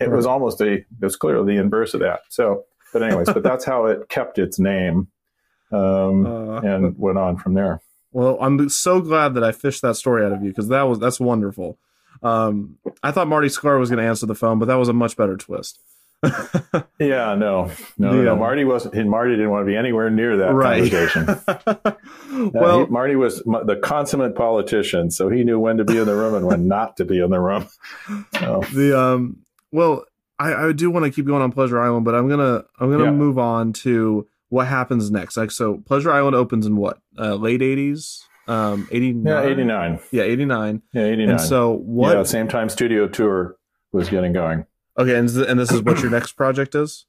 it was almost a it was clearly the inverse of that. So, but anyways, but that's how it kept its name um, Uh, and went on from there. Well, I'm so glad that I fished that story out of you because that was that's wonderful. Um, I thought Marty Sklar was going to answer the phone, but that was a much better twist. Yeah, no, no, no, Yeah. no. Marty wasn't. and Marty didn't want to be anywhere near that Right. conversation. Uh, well, he- Marty was m- the consummate politician, so he knew when to be in the room and when not to be in the room. So, the um, well, I, I do want to keep going on Pleasure Island, but I'm gonna I'm gonna Yeah. move on to what happens next. Like, so Pleasure Island opens in what uh, late '80s, um, '89, yeah, eighty nine. yeah, '89. Yeah, eighty nine. And so what? Yeah, same time studio tour was getting going. Okay, and, and this is what your next project is.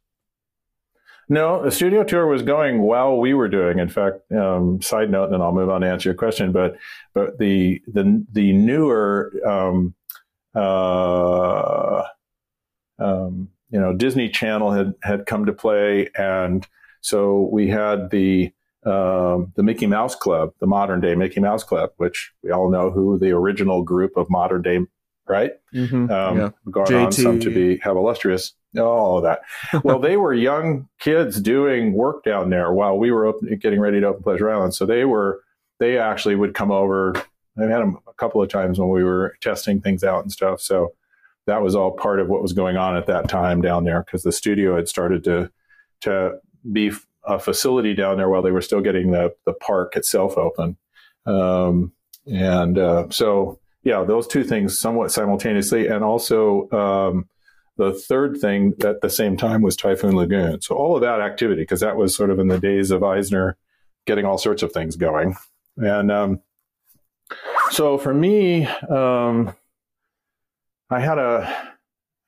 No, the studio tour was going while we were doing. In fact, um, side note, and then I'll move on to answer your question. But but the the the newer um, uh, um, you know Disney Channel had had come to play, and so we had the um, the Mickey Mouse Club, the modern day Mickey Mouse Club, which we all know who the original group of modern day, right? Mm-hmm. um, yeah. gone on some to be have illustrious all of that well they were young kids doing work down there while we were open, getting ready to open pleasure island so they were they actually would come over I've had them a couple of times when we were testing things out and stuff so that was all part of what was going on at that time down there because the studio had started to to be a facility down there while they were still getting the the park itself open um, and uh, so yeah, those two things somewhat simultaneously, and also um, the third thing at the same time was Typhoon Lagoon. So all of that activity, because that was sort of in the days of Eisner getting all sorts of things going, and um, so for me, um, I had a,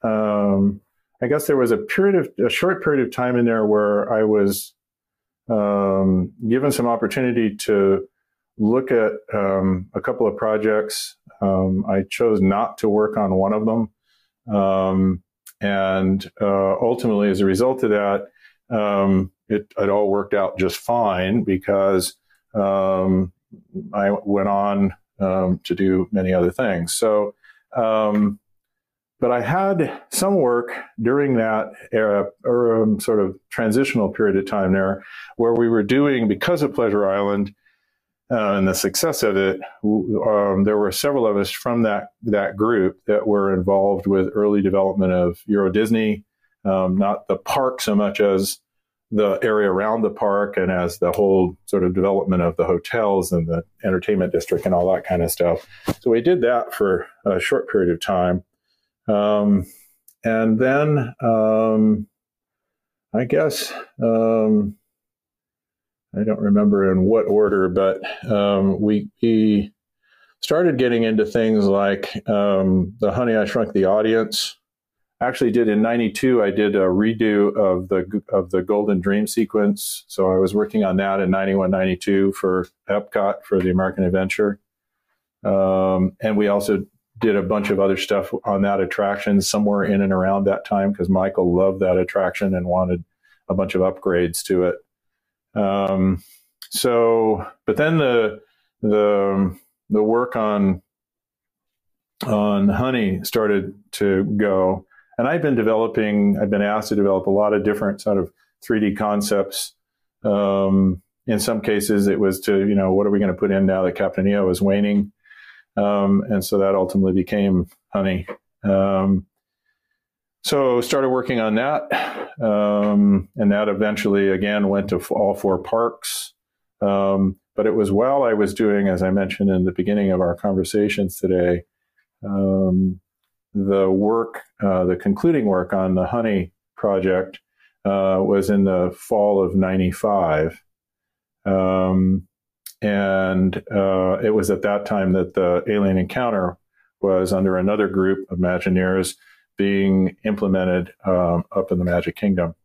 um, I guess there was a period of a short period of time in there where I was um, given some opportunity to look at um, a couple of projects. Um, I chose not to work on one of them. Um, and uh, ultimately, as a result of that, um, it, it all worked out just fine because um, I went on um, to do many other things. So, but I had some work during that era, or sort of transitional period of time there, where we were doing because of Pleasure Island uh, and the success of it. Um, there were several of us from that that group that were involved with early development of Euro Disney, um, not the park so much as the area around the park and as the whole sort of development of the hotels and the entertainment district and all that kind of stuff. So we did that for a short period of time. Um, and then um, I guess um, I don't remember in what order, but um, we, we started getting into things like um, the Honey I Shrunk the Audience. Actually, did in '92. I did a redo of the of the Golden Dream sequence. So I was working on that in '91, '92 for Epcot for the American Adventure, um, and we also did a bunch of other stuff on that attraction somewhere in and around that time because Michael loved that attraction and wanted a bunch of upgrades to it. Um, so, but then the the the work on on honey started to go. And i've been developing i've been asked to develop a lot of different sort of 3d concepts. Um, in some cases it was to you know what are we going to put in now that captain EO is waning? Um, and so that ultimately became honey. Um, so started working on that um, and that eventually again went to all four parks um, but it was while I was doing, as I mentioned in the beginning of our conversations today, um, the work, uh, the concluding work on the honey project uh, was in the fall of 95. Um, and uh, it was at that time that the alien encounter was under another group of Imagineers being implemented um, up in the Magic Kingdom.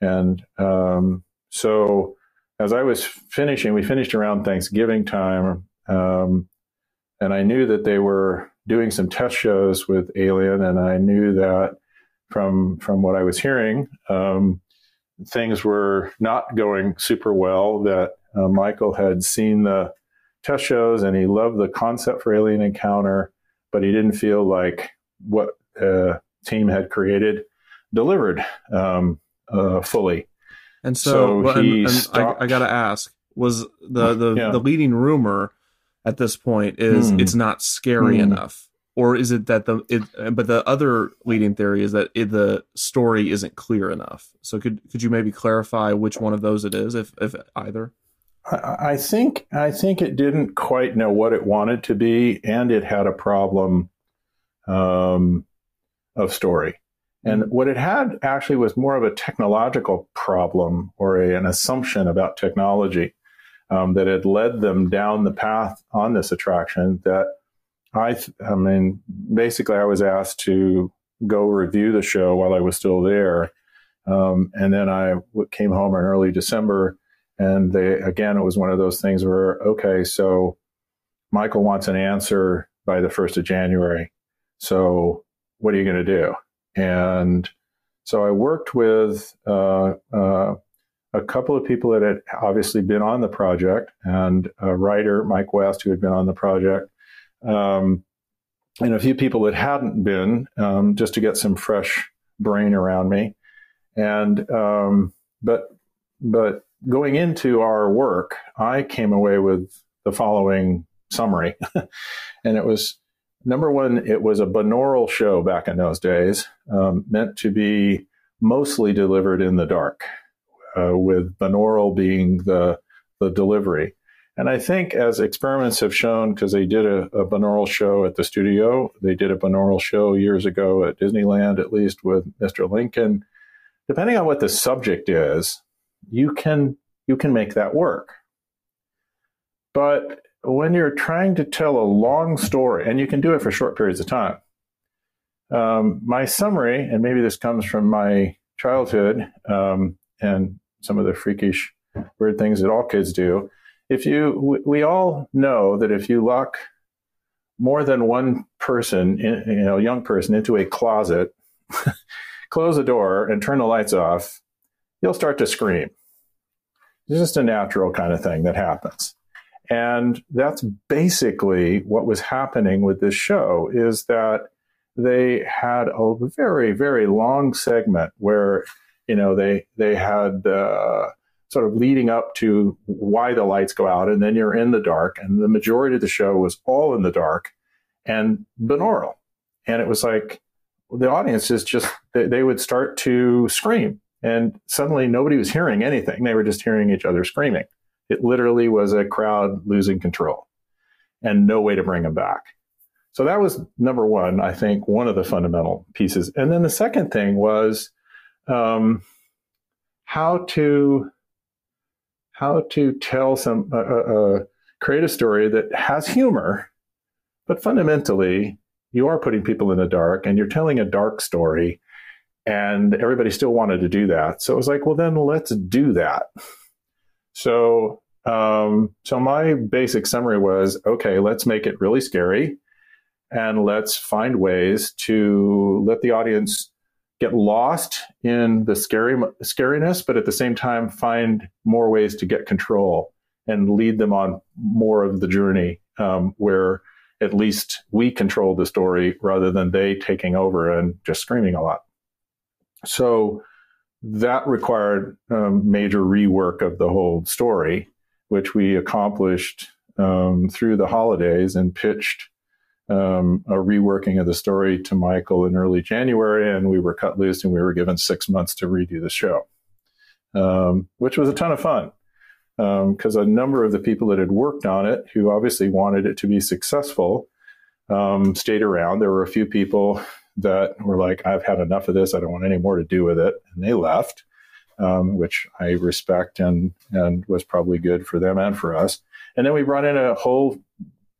And um, so as I was finishing, we finished around Thanksgiving time, um, and I knew that they were doing some test shows with Alien, and I knew that from from what I was hearing, um, things were not going super well. That uh, Michael had seen the test shows and he loved the concept for Alien Encounter, but he didn't feel like what uh, team had created delivered um, uh, fully. And so, so and, and I, I got to ask: was the the, yeah. the leading rumor at this point is hmm. it's not scary hmm. enough, or is it that the it? But the other leading theory is that it, the story isn't clear enough. So could could you maybe clarify which one of those it is, if if either? I think I think it didn't quite know what it wanted to be, and it had a problem um, of story. And what it had actually was more of a technological problem or a, an assumption about technology um, that had led them down the path on this attraction. That I, I mean, basically, I was asked to go review the show while I was still there. Um, and then I came home in early December, and they again, it was one of those things where, okay, so Michael wants an answer by the 1st of January. So what are you going to do? And so I worked with uh, uh, a couple of people that had obviously been on the project and a writer, Mike West, who had been on the project, um, and a few people that hadn't been, um, just to get some fresh brain around me. And um, but but going into our work, I came away with the following summary, and it was number one, it was a binaural show back in those days, um, meant to be mostly delivered in the dark, uh, with binaural being the the delivery. And I think as experiments have shown, because they did a, a, binaural show at the studio, they did a binaural show years ago at Disneyland, at least with Mr. Lincoln. Depending on what the subject is, you can you can make that work. But when you're trying to tell a long story, and you can do it for short periods of time, um, my summary, and maybe this comes from my childhood um, and some of the freakish, weird things that all kids do. If you, we, all know that if you lock more than one person, in, you know, young person, into a closet, close the door, and turn the lights off, you'll start to scream. It's just a natural kind of thing that happens. And that's basically what was happening with this show is that they had a very, very long segment where, you know, they, they had, uh, sort of leading up to why the lights go out and then you're in the dark and the majority of the show was all in the dark and binaural. And it was like the audience is just they, they would start to scream and suddenly nobody was hearing anything. They were just hearing each other screaming it literally was a crowd losing control and no way to bring them back. So that was number one, I think, one of the fundamental pieces. And then the second thing was um, how to how to tell some uh, uh, create a story that has humor, but fundamentally you are putting people in the dark and you're telling a dark story and everybody still wanted to do that. So it was like, well, then let's do that. So, um, so my basic summary was, okay, let's make it really scary, and let's find ways to let the audience get lost in the scary scariness, but at the same time find more ways to get control and lead them on more of the journey um, where at least we control the story rather than they taking over and just screaming a lot. So that required um, major rework of the whole story, which we accomplished um, through the holidays and pitched um, a reworking of the story to Michael in early January, and we were cut loose and we were given six months to redo the show, um, which was a ton of fun because um, a number of the people that had worked on it, who obviously wanted it to be successful, stayed around. There were a few people that were like, I've had enough of this. I don't want any more to do with it. And they left, um, which I respect and, and was probably good for them and for us. And then we brought in a whole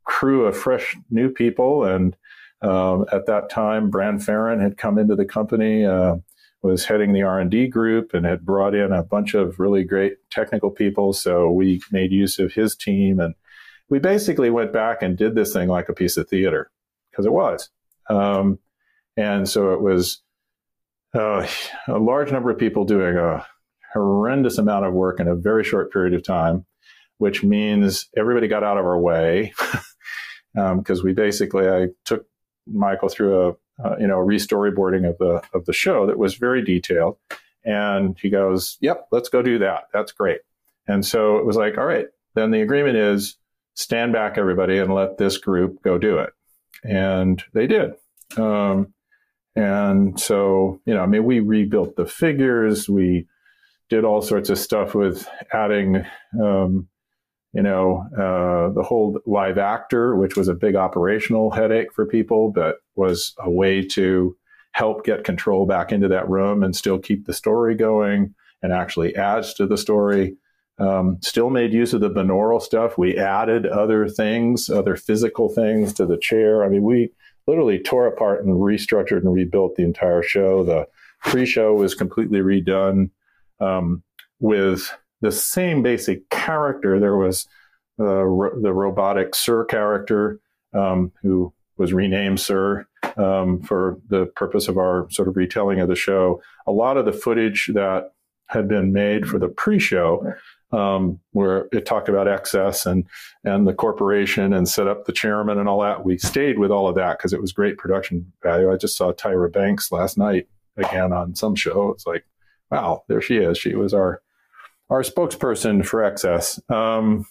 crew of fresh new people. And um, at that time, Bran Ferren had come into the company, uh, was heading the R&D group and had brought in a bunch of really great technical people. So we made use of his team. And we basically went back and did this thing like a piece of theater because it was. Um, and so it was uh, a large number of people doing a horrendous amount of work in a very short period of time, which means everybody got out of our way because um, we basically I took Michael through a uh, you know restoryboarding of the of the show that was very detailed, and he goes, "Yep, let's go do that. That's great." And so it was like, "All right, then the agreement is stand back, everybody, and let this group go do it," and they did. Um, and so, you know, I mean, we rebuilt the figures, we did all sorts of stuff with adding, um, you know, uh, the whole live actor, which was a big operational headache for people, but was a way to help get control back into that room and still keep the story going and actually adds to the story. Um, still made use of the binaural stuff. We added other things, other physical things to the chair. I mean, we literally tore apart and restructured and rebuilt the entire show. The pre-show was completely redone um, with the same basic character. There was uh, ro- the robotic Sir character um, who was renamed Sir um, for the purpose of our sort of retelling of the show. A lot of the footage that had been made for the pre-show um, where it talked about excess and and the corporation and set up the chairman and all that. We stayed with all of that because it was great production value. I just saw Tyra Banks last night again on some show. It's like, wow, there she is. She was our our spokesperson for excess. Um,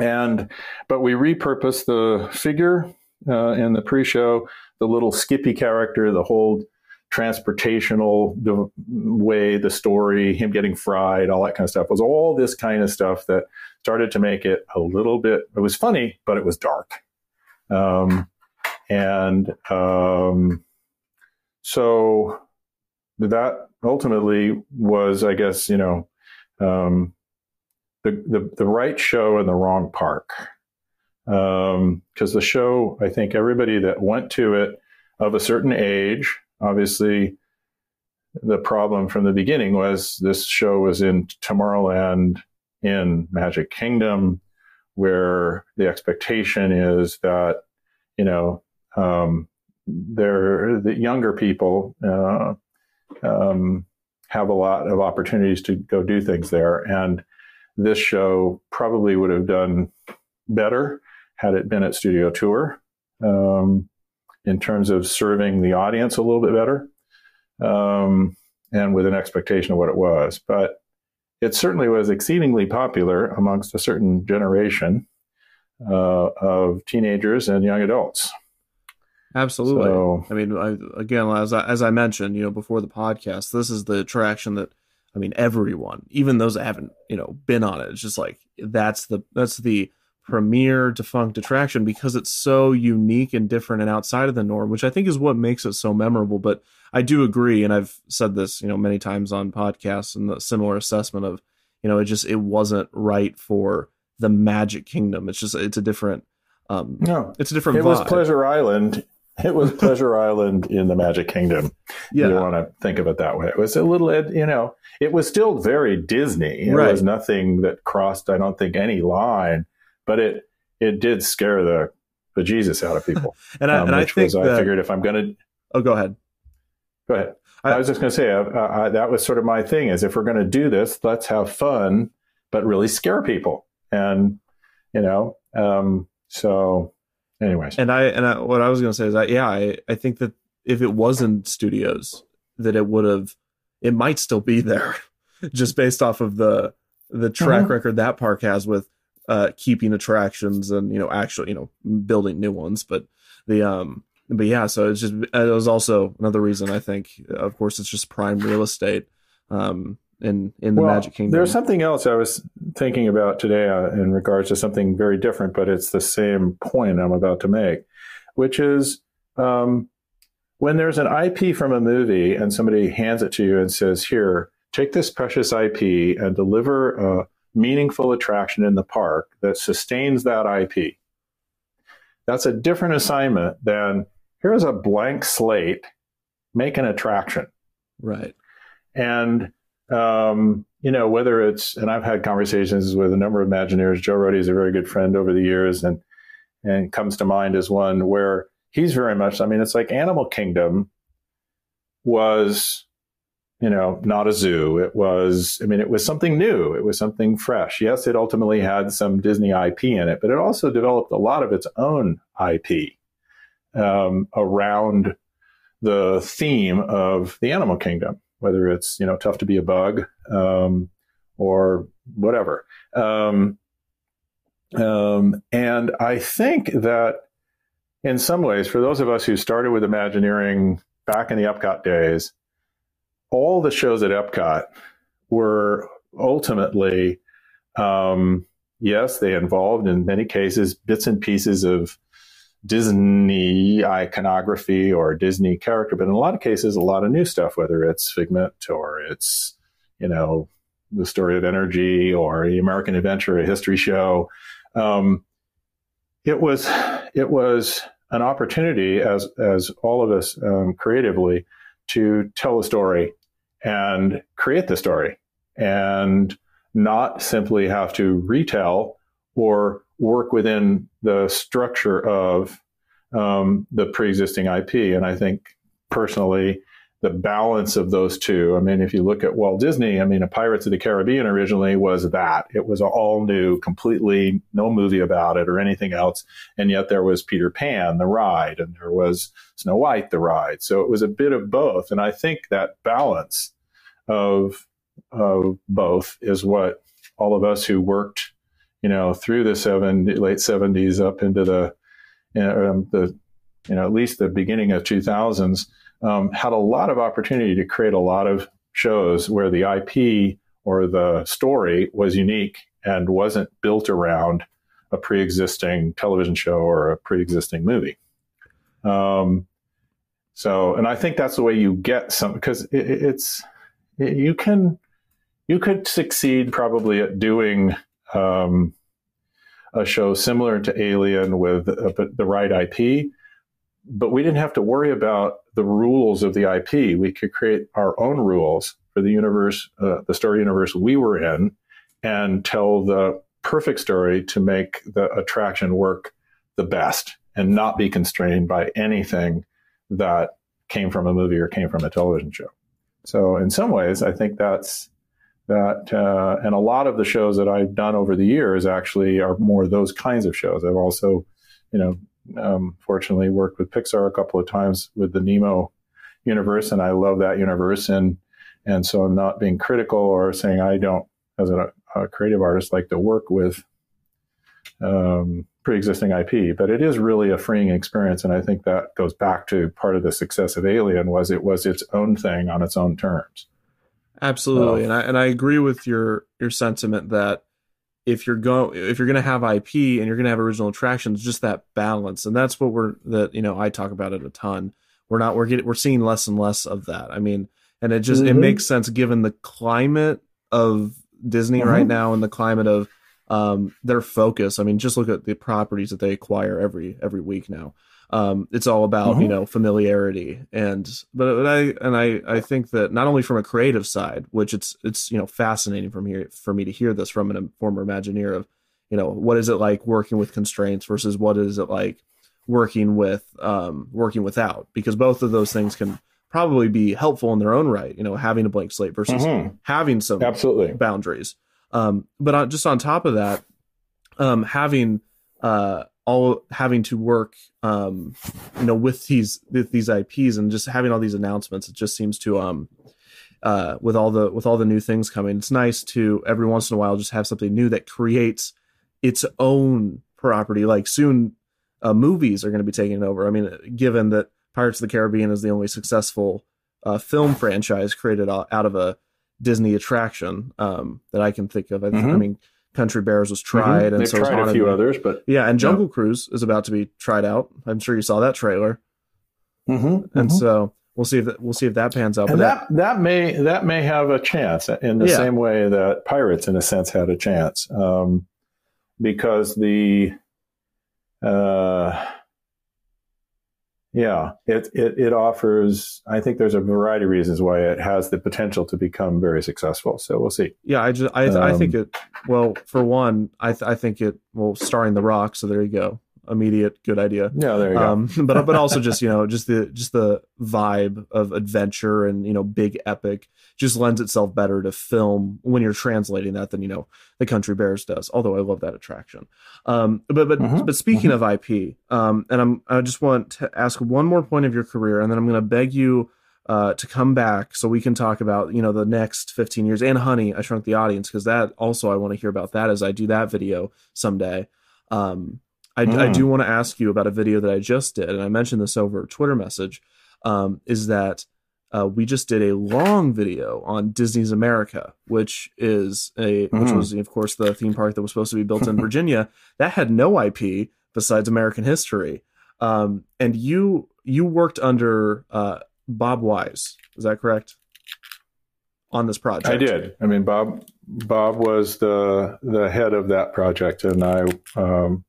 and but we repurposed the figure uh, in the pre-show, the little Skippy character, the whole transportational the way the story him getting fried all that kind of stuff was all this kind of stuff that started to make it a little bit it was funny but it was dark. Um, and um, so that ultimately was i guess you know um, the, the, the right show in the wrong park. Because um, the show i think everybody that went to it of a certain age obviously the problem from the beginning was this show was in Tomorrowland in Magic Kingdom, where the expectation is that, you know, um, they're the younger people uh, um, have a lot of opportunities to go do things there. And this show probably would have done better had it been at Studio Tour. Um, in terms of serving the audience a little bit better um, and with an expectation of what it was. But it certainly was exceedingly popular amongst a certain generation uh, of teenagers and young adults. Absolutely. So, I mean, I, again, as I, as I mentioned, you know, before the podcast, this is the attraction that I mean, everyone, even those that haven't, you know, been on it, it's just like that's the that's the premier defunct attraction because it's so unique and different and outside of the norm, which I think is what makes it so memorable. But I do agree, and I've said this, you know, many times on podcasts and the similar assessment of you know, it just it wasn't right for the Magic Kingdom. It's just it's a different um No, it's a different it was. Pleasure Island. It was Pleasure Island in the Magic Kingdom. Yeah. You want to think of it that way. It was a little, you know, it was still very Disney. It Right. was nothing that crossed, I don't think, any line, but it it did scare the the Jesus out of people. and I um, and I think was, I figured if I'm going to oh go ahead. go ahead. I- I, was just going to say uh, uh, that was sort of my thing is if we're going to do this, let's have fun, but really scare people. And you know, um, so anyways, And I and I, what I was going to say is that yeah, I I think that if it was in studios, that it would have, it might still be there, just based off of the the track Mhm. record that park has with uh keeping attractions and you know actually you know building new ones. But the um but yeah, so it's just it was also another reason I think. Of course, it's just prime real estate um in in the Well, Magic Kingdom. There's something else I was thinking about today uh, in regards to something very different, but it's the same point I'm about to make, which is um, when there's an IP from a movie and somebody hands it to you and says, Here, take this precious IP and deliver a meaningful attraction in the park that sustains that IP. That's a different assignment than here's a blank slate, make an attraction right. and um, you know whether it's and I've had conversations with a number of Imagineers. Joe Rohde is a very good friend over the years, and and comes to mind as one where he's very much. I mean, it's like Animal Kingdom was, you know, not a zoo. It was. I mean, it was something new. It was something fresh. Yes, it ultimately had some Disney IP in it, but it also developed a lot of its own IP um, around the theme of the animal kingdom whether it's you know tough to be a bug um, or whatever. Um, um, and I think that in some ways, for those of us who started with Imagineering back in the Epcot days, all the shows at Epcot were ultimately, um, yes, they involved in many cases bits and pieces of Disney iconography or Disney character, but in a lot of cases, a lot of new stuff, whether it's Figment or it's, you know, the story of energy or the American Adventure, a history show. Um, it was, it was an opportunity as, as all of us um, creatively to tell a story and create the story and not simply have to retell or work within the structure of um, the pre-existing IP. And I think personally, the balance of those two. I mean, if you look at Walt Disney, I mean, a Pirates of the Caribbean originally was that. It was all new, completely no movie about it or anything else. And yet there was Peter Pan, the ride, and there was Snow White, the ride. So it was a bit of both. And I think that balance of, of both is what all of us who worked you know, through the late seventies up into the, um, the, you know, at least the beginning of 2000s, um, had a lot of opportunity to create a lot of shows where the IP or the story was unique and wasn't built around a pre-existing television show or a pre-existing movie. Um, so, and I think that's the way you get some because it, it's it, you can you could succeed probably at doing um, a show similar to Alien with uh, the right IP, but we didn't have to worry about the rules of the IP. We could create our own rules for the universe, uh, the story universe we were in, and tell the perfect story to make the attraction work the best and not be constrained by anything that came from a movie or came from a television show. So, in some ways, I think that's that uh, and a lot of the shows that I've done over the years actually are more those kinds of shows. I've also, you know, um, fortunately worked with Pixar a couple of times with the Nemo universe, and I love that universe. And and so I'm not being critical or saying I don't, as a, a creative artist, like to work with um, pre-existing IP, but it is really a freeing experience, and I think that goes back to part of the success of Alien was it was its own thing on its own terms. Absolutely, Oh. and I and I agree with your your sentiment that if you're go if you're going to have IP and you're going to have original attractions, just that balance, and that's what we're that you know I talk about it a ton. We're not we're getting we're seeing less and less of that. I mean, and it just it Mhm. makes sense given the climate of Disney Mhm. right now and the climate of um, their focus. I mean, just look at the properties that they acquire every every week now. Um, it's all about Mhm. you know familiarity and but, but I and I I think that not only from a creative side, which it's it's you know fascinating from here for me to hear this from a former Imagineer of you know what is it like working with constraints versus what is it like working with um, working without because both of those things can probably be helpful in their own right. You know, having a blank slate versus Mhm. having some Absolutely. boundaries. Um, but on, just on top of that, um, having uh, all having to work, um, you know, with these with these IPs and just having all these announcements, it just seems to um, uh, with all the with all the new things coming, it's nice to every once in a while just have something new that creates its own property. Like soon, uh, movies are going to be taking over. I mean, given that Pirates of the Caribbean is the only successful uh, film franchise created out of a Disney attraction um, that I can think of. I, th- I Mhm. mean, Country Bears was tried, Mhm. and They've so tried a few others, but Yeah, and Jungle Cruise is about to be tried out. I'm sure you saw that trailer, Mhm, and mhm. so we'll see if that, we'll see if that pans out. and But that that may that may have a chance in the Yeah. same way that pirates in a sense had a chance um, because the uh, yeah it, it it offers i think there's a variety of reasons why it has the potential to become very successful so we'll see yeah, I just I, I think Um, it. Well, for one, I th- I think it. Well, starring The Rock, so there you go. Immediate good idea. yeah there you go. Um but but also just you know just the just the vibe of adventure and you know big epic just lends itself better to film when you're translating that than you know the country bears does although i love that attraction. Um but but Mhm, but speaking of ip um and i'm i just want to ask one more point of your career and then i'm going to beg you uh, to come back so we can talk about you know the next 15 years. And honey i shrunk the audience because that also i want to hear about that as i do that video someday. Um I, I Mm. do want to ask you about a video that I just did, and I mentioned this over Twitter message. Um, is that uh, we just did a long video on Disney's America, which is a which Mhm. was of course the theme park that was supposed to be built in Virginia that had no IP besides American history. Um, and you you worked under uh, Bob Weis, is that correct? On this project, i did i mean bob bob was the the head of that project and i um,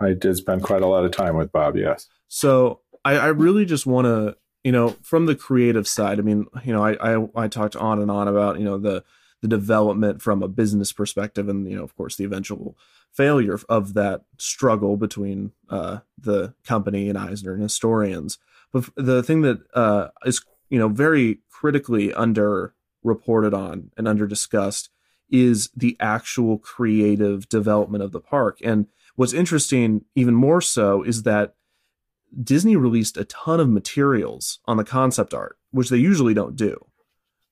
i did spend quite a lot of time with bob yes So I, I really just want to, you know, from the creative side. I mean, you know, I, I I talked on and on about you know the the development from a business perspective, and you know, of course, the eventual failure of that struggle between uh, the company and Eisner and historians. But the thing that uh, is you know very critically under reported on and under discussed is the actual creative development of the park. And what's interesting, even more so, is that Disney released a ton of materials on the concept art, which they usually don't do.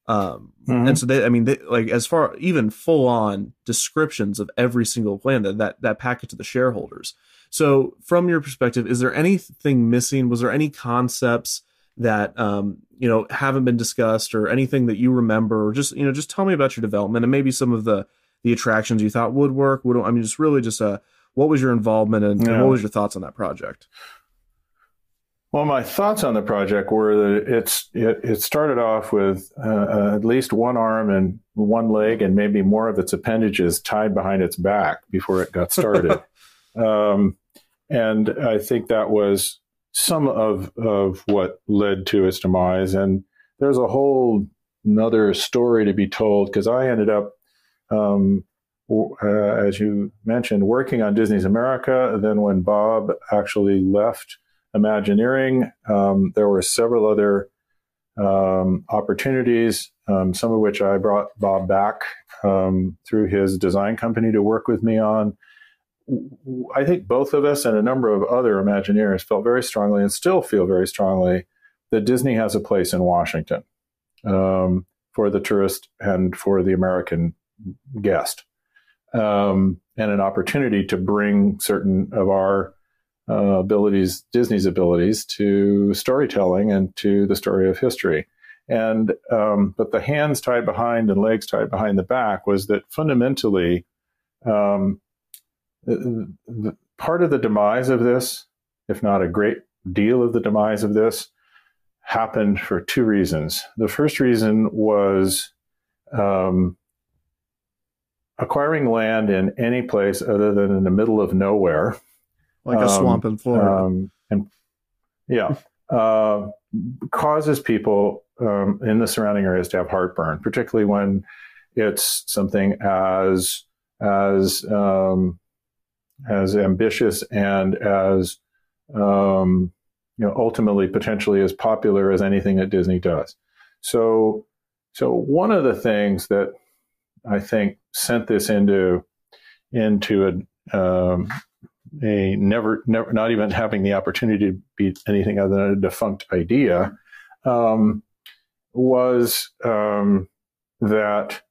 Um, Mhm. and so they, I mean, they like as far even full on descriptions of every single plan that that that packet to the shareholders. So, from your perspective, is there anything missing? Was there any concepts that um, you know haven't been discussed, or anything that you remember, or just you know, just tell me about your development and maybe some of the the attractions you thought would work. Would I mean, just really just uh, what was your involvement and, and what was your thoughts on that project? Well, my thoughts on the project were that it's it, it started off with uh, uh, at least one arm and one leg, and maybe more of its appendages tied behind its back before it got started. um, and I think that was some of of what led to its demise. And there's a whole another story to be told because I ended up, um, as you mentioned, working on Disney's America. Then when Bob actually left. Imagineering. Um, there were several other um, opportunities, um, some of which I brought Bob back um, through his design company to work with me on. I think both of us and a number of other Imagineers felt very strongly and still feel very strongly that Disney has a place in Washington um, for the tourist and for the American guest, um, and an opportunity to bring certain of our uh, abilities, Disney's abilities to storytelling and to the story of history. And um, but the hands tied behind and legs tied behind the back was that fundamentally, um, the, the, part of the demise of this, if not a great deal of the demise of this, happened for two reasons. The first reason was um, acquiring land in any place other than in the middle of nowhere, like a um, swamp in Florida. um, and yeah, uh, causes people um, in the surrounding areas to have heartburn, particularly when it's something as as um, as ambitious and as um, you know ultimately potentially as popular as anything that Disney does. So so one of the things that I think sent this into into a um, a never, never, not even having the opportunity to be anything other than a defunct idea, um, was um, that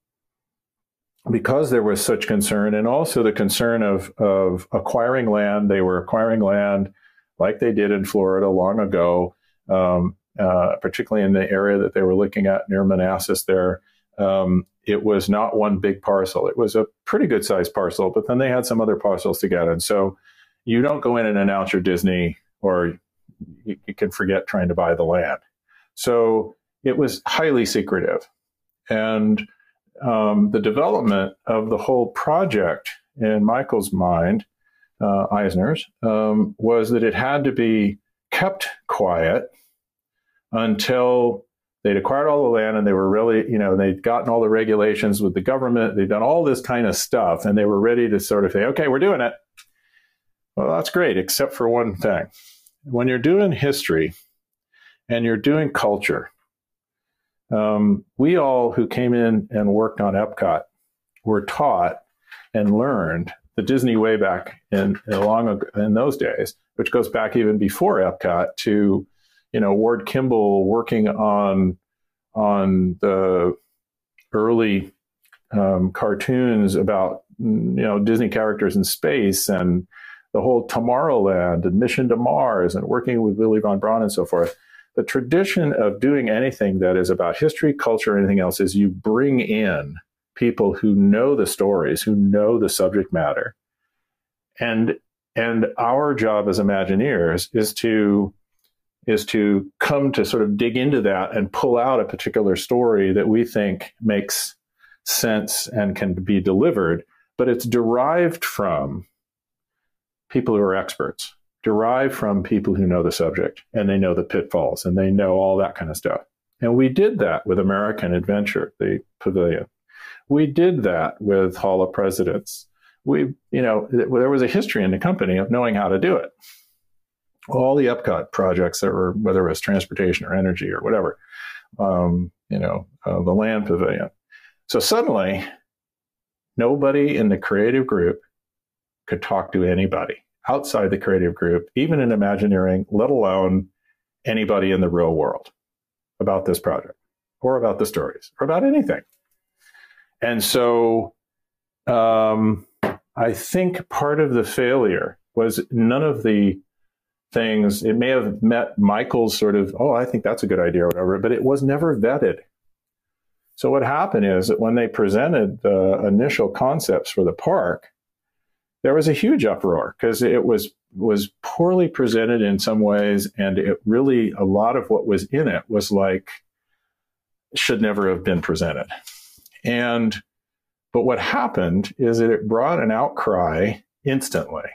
because there was such concern, and also the concern of of acquiring land, they were acquiring land like they did in Florida long ago, um, uh, particularly in the area that they were looking at near Manassas. There, um, it was not one big parcel; it was a pretty good sized parcel. But then they had some other parcels together, and so you don't go in and announce your Disney, or you, you can forget trying to buy the land. So it was highly secretive, and um, the development of the whole project in Michael's mind, uh, Eisner's, um, was that it had to be kept quiet until they'd acquired all the land and they were really, you know, they'd gotten all the regulations with the government, they'd done all this kind of stuff, and they were ready to sort of say, okay, we're doing it. Well, that's great, except for one thing. When you're doing history and you're doing culture, um, we all who came in and worked on Epcot were taught and learned the Disney way back in, in long in those days, which goes back even before Epcot to, you know, Ward Kimball working on on the early um, cartoons about you know Disney characters in space and the whole Tomorrowland and Mission to Mars and working with Willy von Braun and so forth the tradition of doing anything that is about history, culture, anything else is you bring in people who know the stories, who know the subject matter. And and our job as Imagineers is to is to come to sort of dig into that and pull out a particular story that we think makes sense and can be delivered, but it's derived from people who are experts derived from people who know the subject and they know the pitfalls and they know all that kind of stuff. And we did that with American Adventure, the pavilion. We did that with Hall of Presidents. We, you know, there was a history in the company of knowing how to do it. All the Epcot projects that were, whether it was transportation or energy or whatever, um, you know, uh, the land pavilion. So suddenly, nobody in the creative group could talk to anybody outside the creative group, even in Imagineering, let alone anybody in the real world about this project or about the stories or about anything. And so um, I think part of the failure was none of the things, it may have met Michael's sort of, oh, I think that's a good idea or whatever, but it was never vetted. So what happened is that when they presented the initial concepts for the park, there was a huge uproar because it was was poorly presented in some ways, and it really a lot of what was in it was like should never have been presented. And but what happened is that it brought an outcry instantly,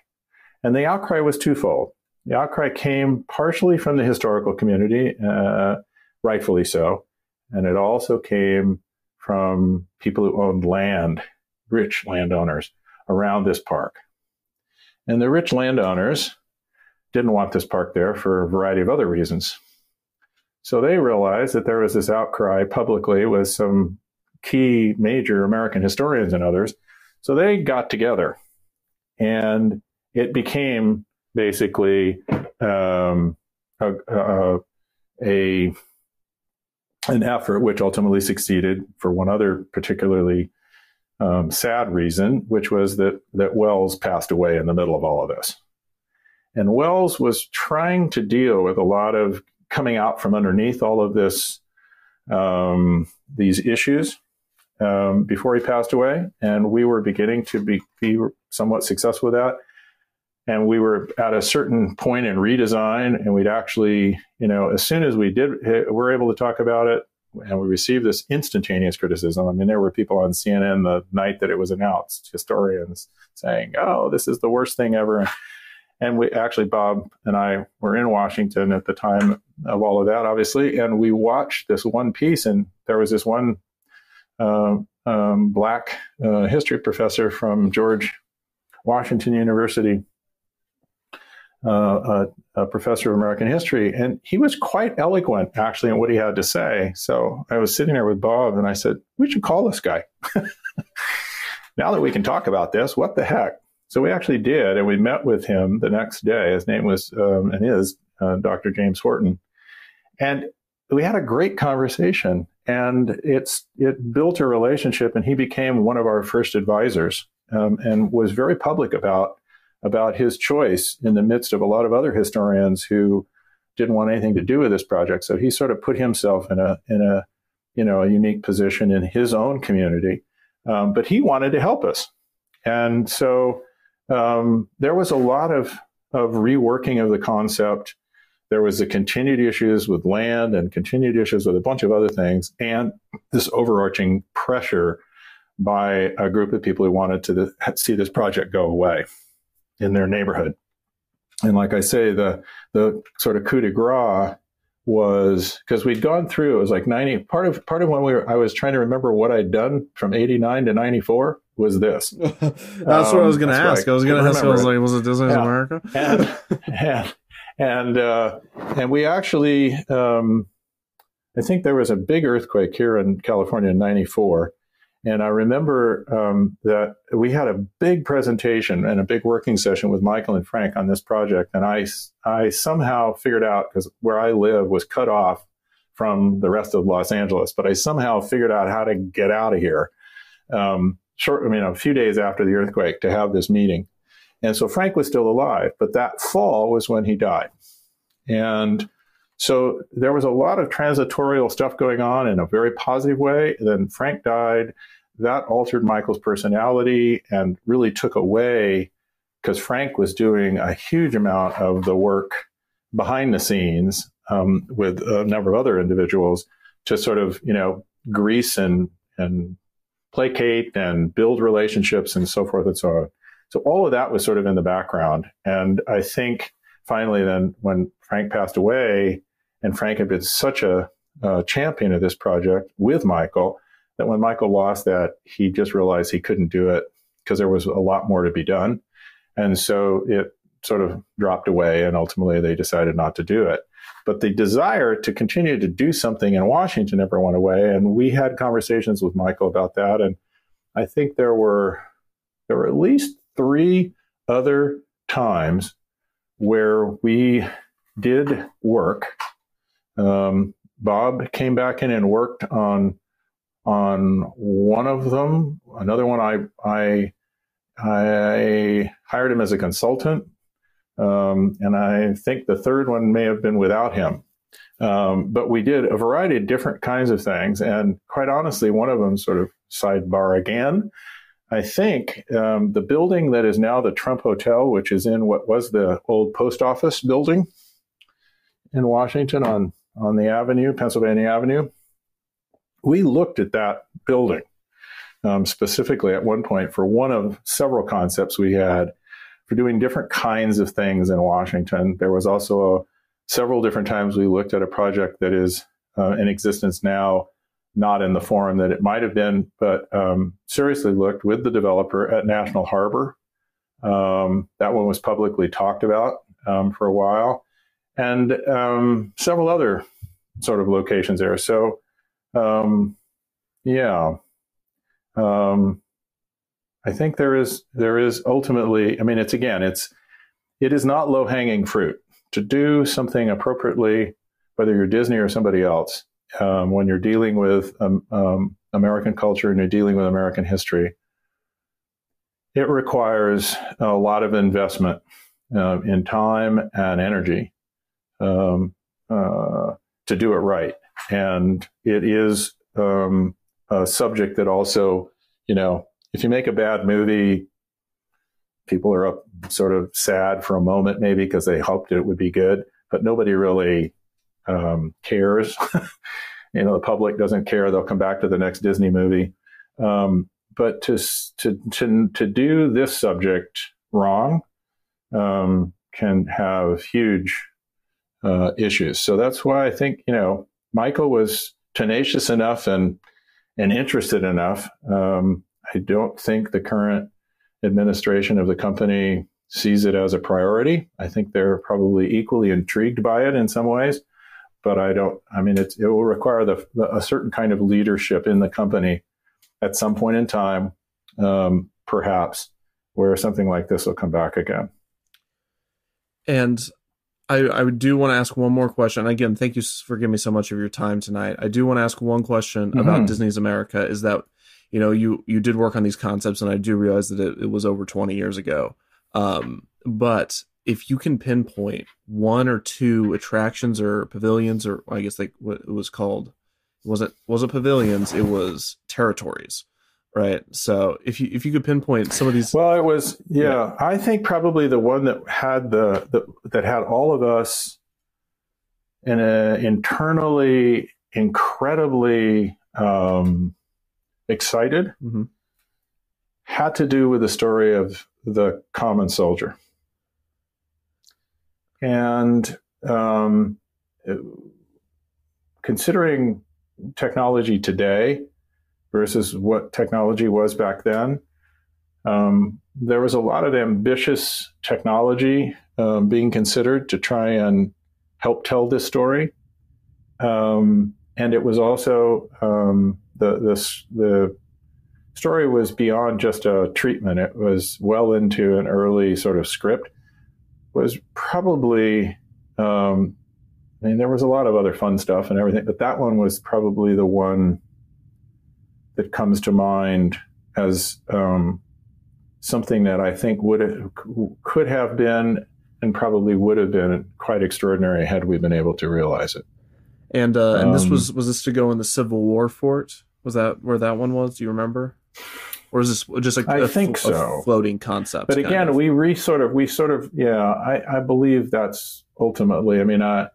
and the outcry was twofold. The outcry came partially from the historical community, uh, rightfully so, and it also came from people who owned land, rich landowners around this park. And the rich landowners didn't want this park there for a variety of other reasons. So they realized that there was this outcry publicly with some key major American historians and others. So they got together and it became basically um, a, a, a, an effort which ultimately succeeded for one other particularly um, sad reason, which was that that Wells passed away in the middle of all of this. And Wells was trying to deal with a lot of coming out from underneath all of this, um, these issues um, before he passed away, and we were beginning to be, be somewhat successful with that. And we were at a certain point in redesign, and we'd actually, you know, as soon as we did, we were able to talk about it and we received this instantaneous criticism. I mean, there were people on CNN the night that it was announced, historians saying, "Oh, this is the worst thing ever." And we actually, Bob and I were in Washington at the time of all of that, obviously, and we watched this one piece, and there was this one uh, um, black uh, history professor from George Washington University uh, a, a, professor of American history, and he was quite eloquent actually in what he had to say. So I was sitting there with Bob, and I said, "We should call this guy." now that we can talk about this, what the heck? So we actually did, and we met with him the next day. His name was um, and is uh, Dr. James Horton, and we had a great conversation. And it's it built a relationship, and he became one of our first advisors, um, and was very public about about his choice in the midst of a lot of other historians who didn't want anything to do with this project. So he sort of put himself in a in a you know a unique position in his own community, um, but he wanted to help us, and so um, there was a lot of of reworking of the concept. There was the continued issues with land and continued issues with a bunch of other things, and this overarching pressure by a group of people who wanted to the, see this project go away in their neighborhood. And like I say, the the sort of coup de grace was because we'd gone through it was like 90 part of part of when we were I was trying to remember what I'd done from 89 to 94 was this. that's um, what I was going to ask. I, I was going to ask. I was like, was it Disney's yeah. America? and and and, uh, and we actually, um, I think there was a big earthquake here in California in '94, and I remember um, that we had a big presentation and a big working session with Michael and Frank on this project. And I, I somehow figured out, because where I live was cut off from the rest of Los Angeles, but I somehow figured out how to get out of here. Um, short, I mean, a few days after the earthquake to have this meeting. And so Frank was still alive, but that fall was when he died. And so there was a lot of transitorial stuff going on in a very positive way. Then Frank died. That altered Michael's personality and really took away because Frank was doing a huge amount of the work behind the scenes um, with a number of other individuals to sort of, you know, grease and, and placate and build relationships and so forth and so on. So all of that was sort of in the background. And I think finally then when Frank passed away, and Frank had been such a champion of this project with Michael that when Michael lost that, he just realized he couldn't do it because there was a lot more to be done. And so it sort of dropped away, and ultimately they decided not to do it. But the desire to continue to do something in Washington never went away. And we had conversations with Michael about that. And I think there were there were at least three other times where we did work um, Bob came back in and worked on on one of them. Another one, I I I hired him as a consultant, um, and I think the third one may have been without him. Um, but we did a variety of different kinds of things, and quite honestly, one of them sort of sidebar again. I think um, the building that is now the Trump Hotel, which is in what was the old post office building in Washington on on the avenue, Pennsylvania Avenue. We looked at that building um, specifically at one point for one of several concepts we had for doing different kinds of things in Washington. There was also a, several different times we looked at a project that is uh, in existence now, not in the form that it might have been, but um, seriously looked with the developer at National Harbor. Um, that one was publicly talked about um, for a while and um, several other sort of locations there. So, um, yeah, um, I think there is there is ultimately. I mean, it's again, it's it is not low hanging fruit to do something appropriately, whether you're Disney or somebody else. Um, when you're dealing with um, um, American culture and you're dealing with American history, it requires a lot of investment uh, in time and energy um, uh, to do it right. And it is um, a subject that also, you know, if you make a bad movie, people are up sort of sad for a moment, maybe because they hoped it would be good, but nobody really um, cares. you know the public doesn't care; they'll come back to the next Disney movie. Um, but to to to to do this subject wrong um, can have huge uh, issues. So that's why I think you know Michael was tenacious enough and and interested enough. Um, I don't think the current administration of the company sees it as a priority. I think they're probably equally intrigued by it in some ways, but I don't. I mean, it will require the, the, a certain kind of leadership in the company at some point in time, um, perhaps, where something like this will come back again. And I, I do want to ask one more question. Again, thank you for giving me so much of your time tonight. I do want to ask one question mm-hmm. about Disney's America. Is that you know you you did work on these concepts, and I do realize that it, it was over twenty years ago. Um, but if you can pinpoint one or two attractions or pavilions, or I guess like what it was called, wasn't wasn't pavilions, it was territories, right? So if you if you could pinpoint some of these, well, it was yeah, yeah. I think probably the one that had the, the that had all of us in a internally incredibly um, excited mm-hmm. had to do with the story of the common soldier. And um, considering technology today versus what technology was back then, um, there was a lot of ambitious technology um, being considered to try and help tell this story. Um, and it was also um, the, the, the story was beyond just a treatment. It was well into an early sort of script. Was probably, um, I mean, there was a lot of other fun stuff and everything, but that one was probably the one that comes to mind as um, something that I think would have, could have been and probably would have been quite extraordinary had we been able to realize it. And uh, and this um, was was this to go in the Civil War fort? Was that where that one was? Do you remember? Or is this just like I a, think so. floating concept? But again, of? we re sort of we sort of yeah. I, I believe that's ultimately. I mean, I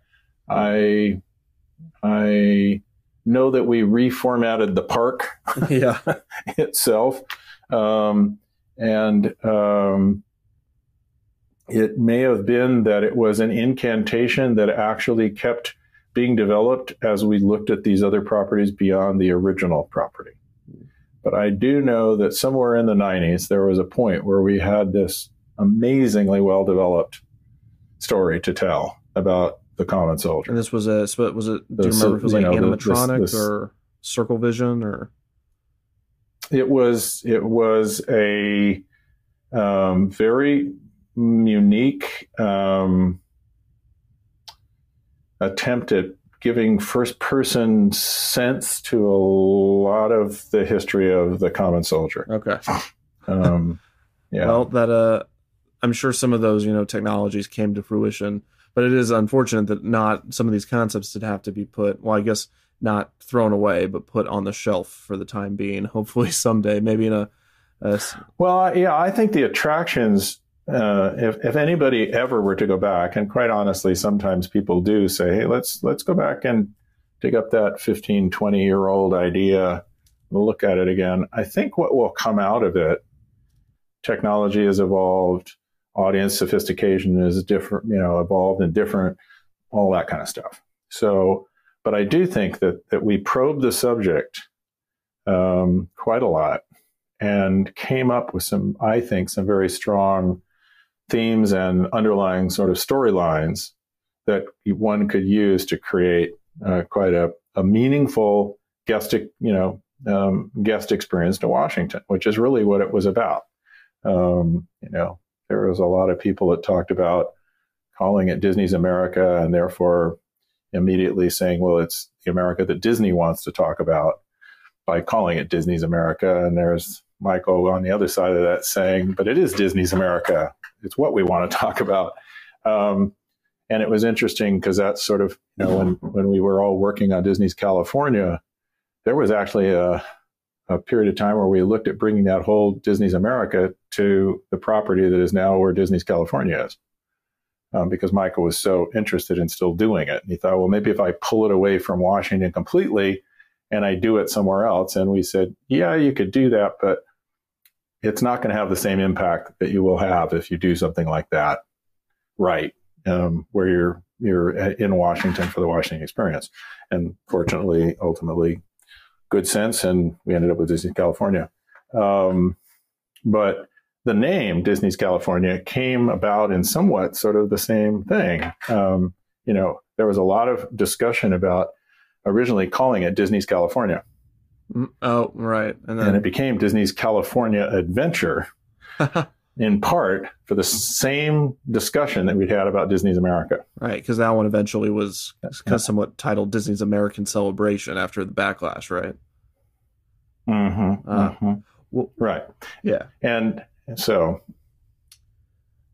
I I know that we reformatted the park yeah. itself, um, and um, it may have been that it was an incantation that actually kept being developed as we looked at these other properties beyond the original property. But I do know that somewhere in the 90s, there was a point where we had this amazingly well developed story to tell about the common soldier. And this was a, was it, do you remember if it was like know, animatronic this, this, or circle vision or? It was, it was a um, very unique um, attempt at giving first person sense to a lot of the history of the common soldier. Okay. um, yeah. Well, that uh, I'm sure some of those you know technologies came to fruition, but it is unfortunate that not some of these concepts did have to be put. Well, I guess not thrown away, but put on the shelf for the time being. Hopefully, someday, maybe in a. a well, yeah, I think the attractions uh, if, if anybody ever were to go back, and quite honestly, sometimes people do say, hey, let's, let's go back and dig up that 15, 20 year old idea, look at it again. I think what will come out of it, technology has evolved, audience sophistication is different, you know, evolved and different, all that kind of stuff. So, but I do think that, that we probed the subject um, quite a lot and came up with some, I think, some very strong themes and underlying sort of storylines that one could use to create uh, quite a, a, meaningful guest, you know, um, guest experience to Washington, which is really what it was about. Um, you know, there was a lot of people that talked about calling it Disney's America and therefore immediately saying, well, it's the America that Disney wants to talk about by calling it Disney's America. And there's Michael on the other side of that saying, but it is Disney's America it's what we want to talk about. Um, and it was interesting because that's sort of you know when when we were all working on Disney's California, there was actually a a period of time where we looked at bringing that whole Disney's America to the property that is now where Disney's California is. um, because Michael was so interested in still doing it. And he thought, well, maybe if I pull it away from Washington completely and I do it somewhere else. And we said, yeah, you could do that, but it's not going to have the same impact that you will have if you do something like that right, um, where you're you're in Washington for the Washington experience. And fortunately, ultimately, good sense, and we ended up with Disney California. Um, but the name Disney's California came about in somewhat sort of the same thing. Um, you know, there was a lot of discussion about originally calling it Disney's California. Mm, oh, right. And, then... and it became Disney's California Adventure, in part for the same discussion that we'd had about Disney's America. Right, because that one eventually was yeah. somewhat titled Disney's American Celebration after the backlash, right? Mm-hmm, uh, mm-hmm. Well, right. Yeah. And so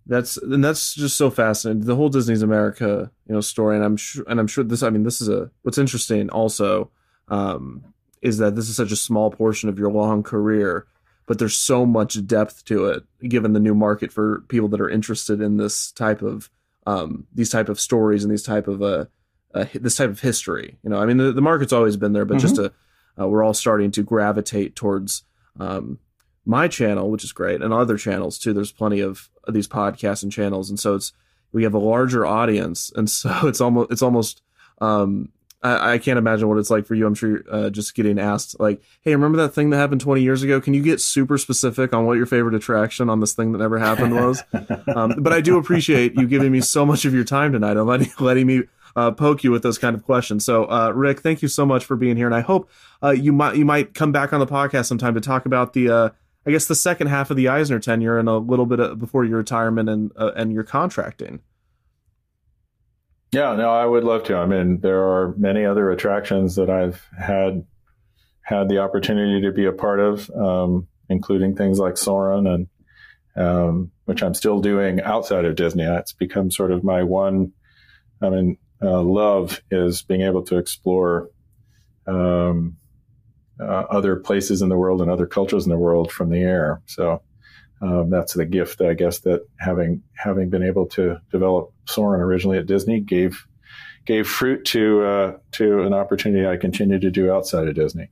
that's and that's just so fascinating. The whole Disney's America, you know, story, and I'm sure, and I'm sure this. I mean, this is a what's interesting also um, is that this is such a small portion of your long career, but there's so much depth to it, given the new market for people that are interested in this type of um, these type of stories and these type of uh, uh this type of history. You know, I mean, the, the market's always been there, but mm-hmm. just to uh, we're all starting to gravitate towards um, my channel, which is great, and other channels too. There's plenty of these podcasts and channels, and so it's we have a larger audience, and so it's almost it's almost um, I, I, can't imagine what it's like for you. I'm sure you're uh, just getting asked like, "Hey, remember that thing that happened 20 years ago? Can you get super specific on what your favorite attraction on this thing that never happened was?" um, but I do appreciate you giving me so much of your time tonight and letting letting me uh, poke you with those kind of questions. So, uh, Rick, thank you so much for being here, and I hope uh, you might you might come back on the podcast sometime to talk about the uh, I guess the second half of the Eisner tenure and a little bit of, before your retirement and uh, and your contracting. Yeah, no, I would love to. I mean, there are many other attractions that I've had had the opportunity to be a part of, um, including things like Soarin' and um, which I'm still doing outside of Disney. It's become sort of my one. I mean, uh, love is being able to explore um, uh, other places in the world and other cultures in the world from the air. So um, that's the gift, I guess, that having having been able to develop Soarin' originally at Disney gave gave fruit to uh, to an opportunity I continue to do outside of Disney.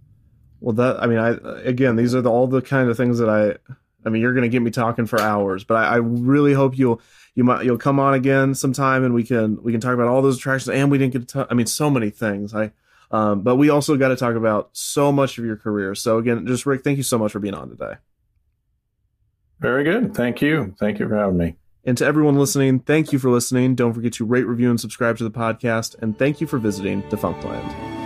Well, that I mean, I again, these are the, all the kind of things that I. I mean, you're going to get me talking for hours, but I, I really hope you'll you might you'll come on again sometime and we can we can talk about all those attractions. And we didn't get to. I mean, so many things. I um, but we also got to talk about so much of your career. So again, just Rick, thank you so much for being on today. Very good. Thank you. Thank you for having me. And to everyone listening, thank you for listening. Don't forget to rate, review, and subscribe to the podcast. And thank you for visiting Defunctland.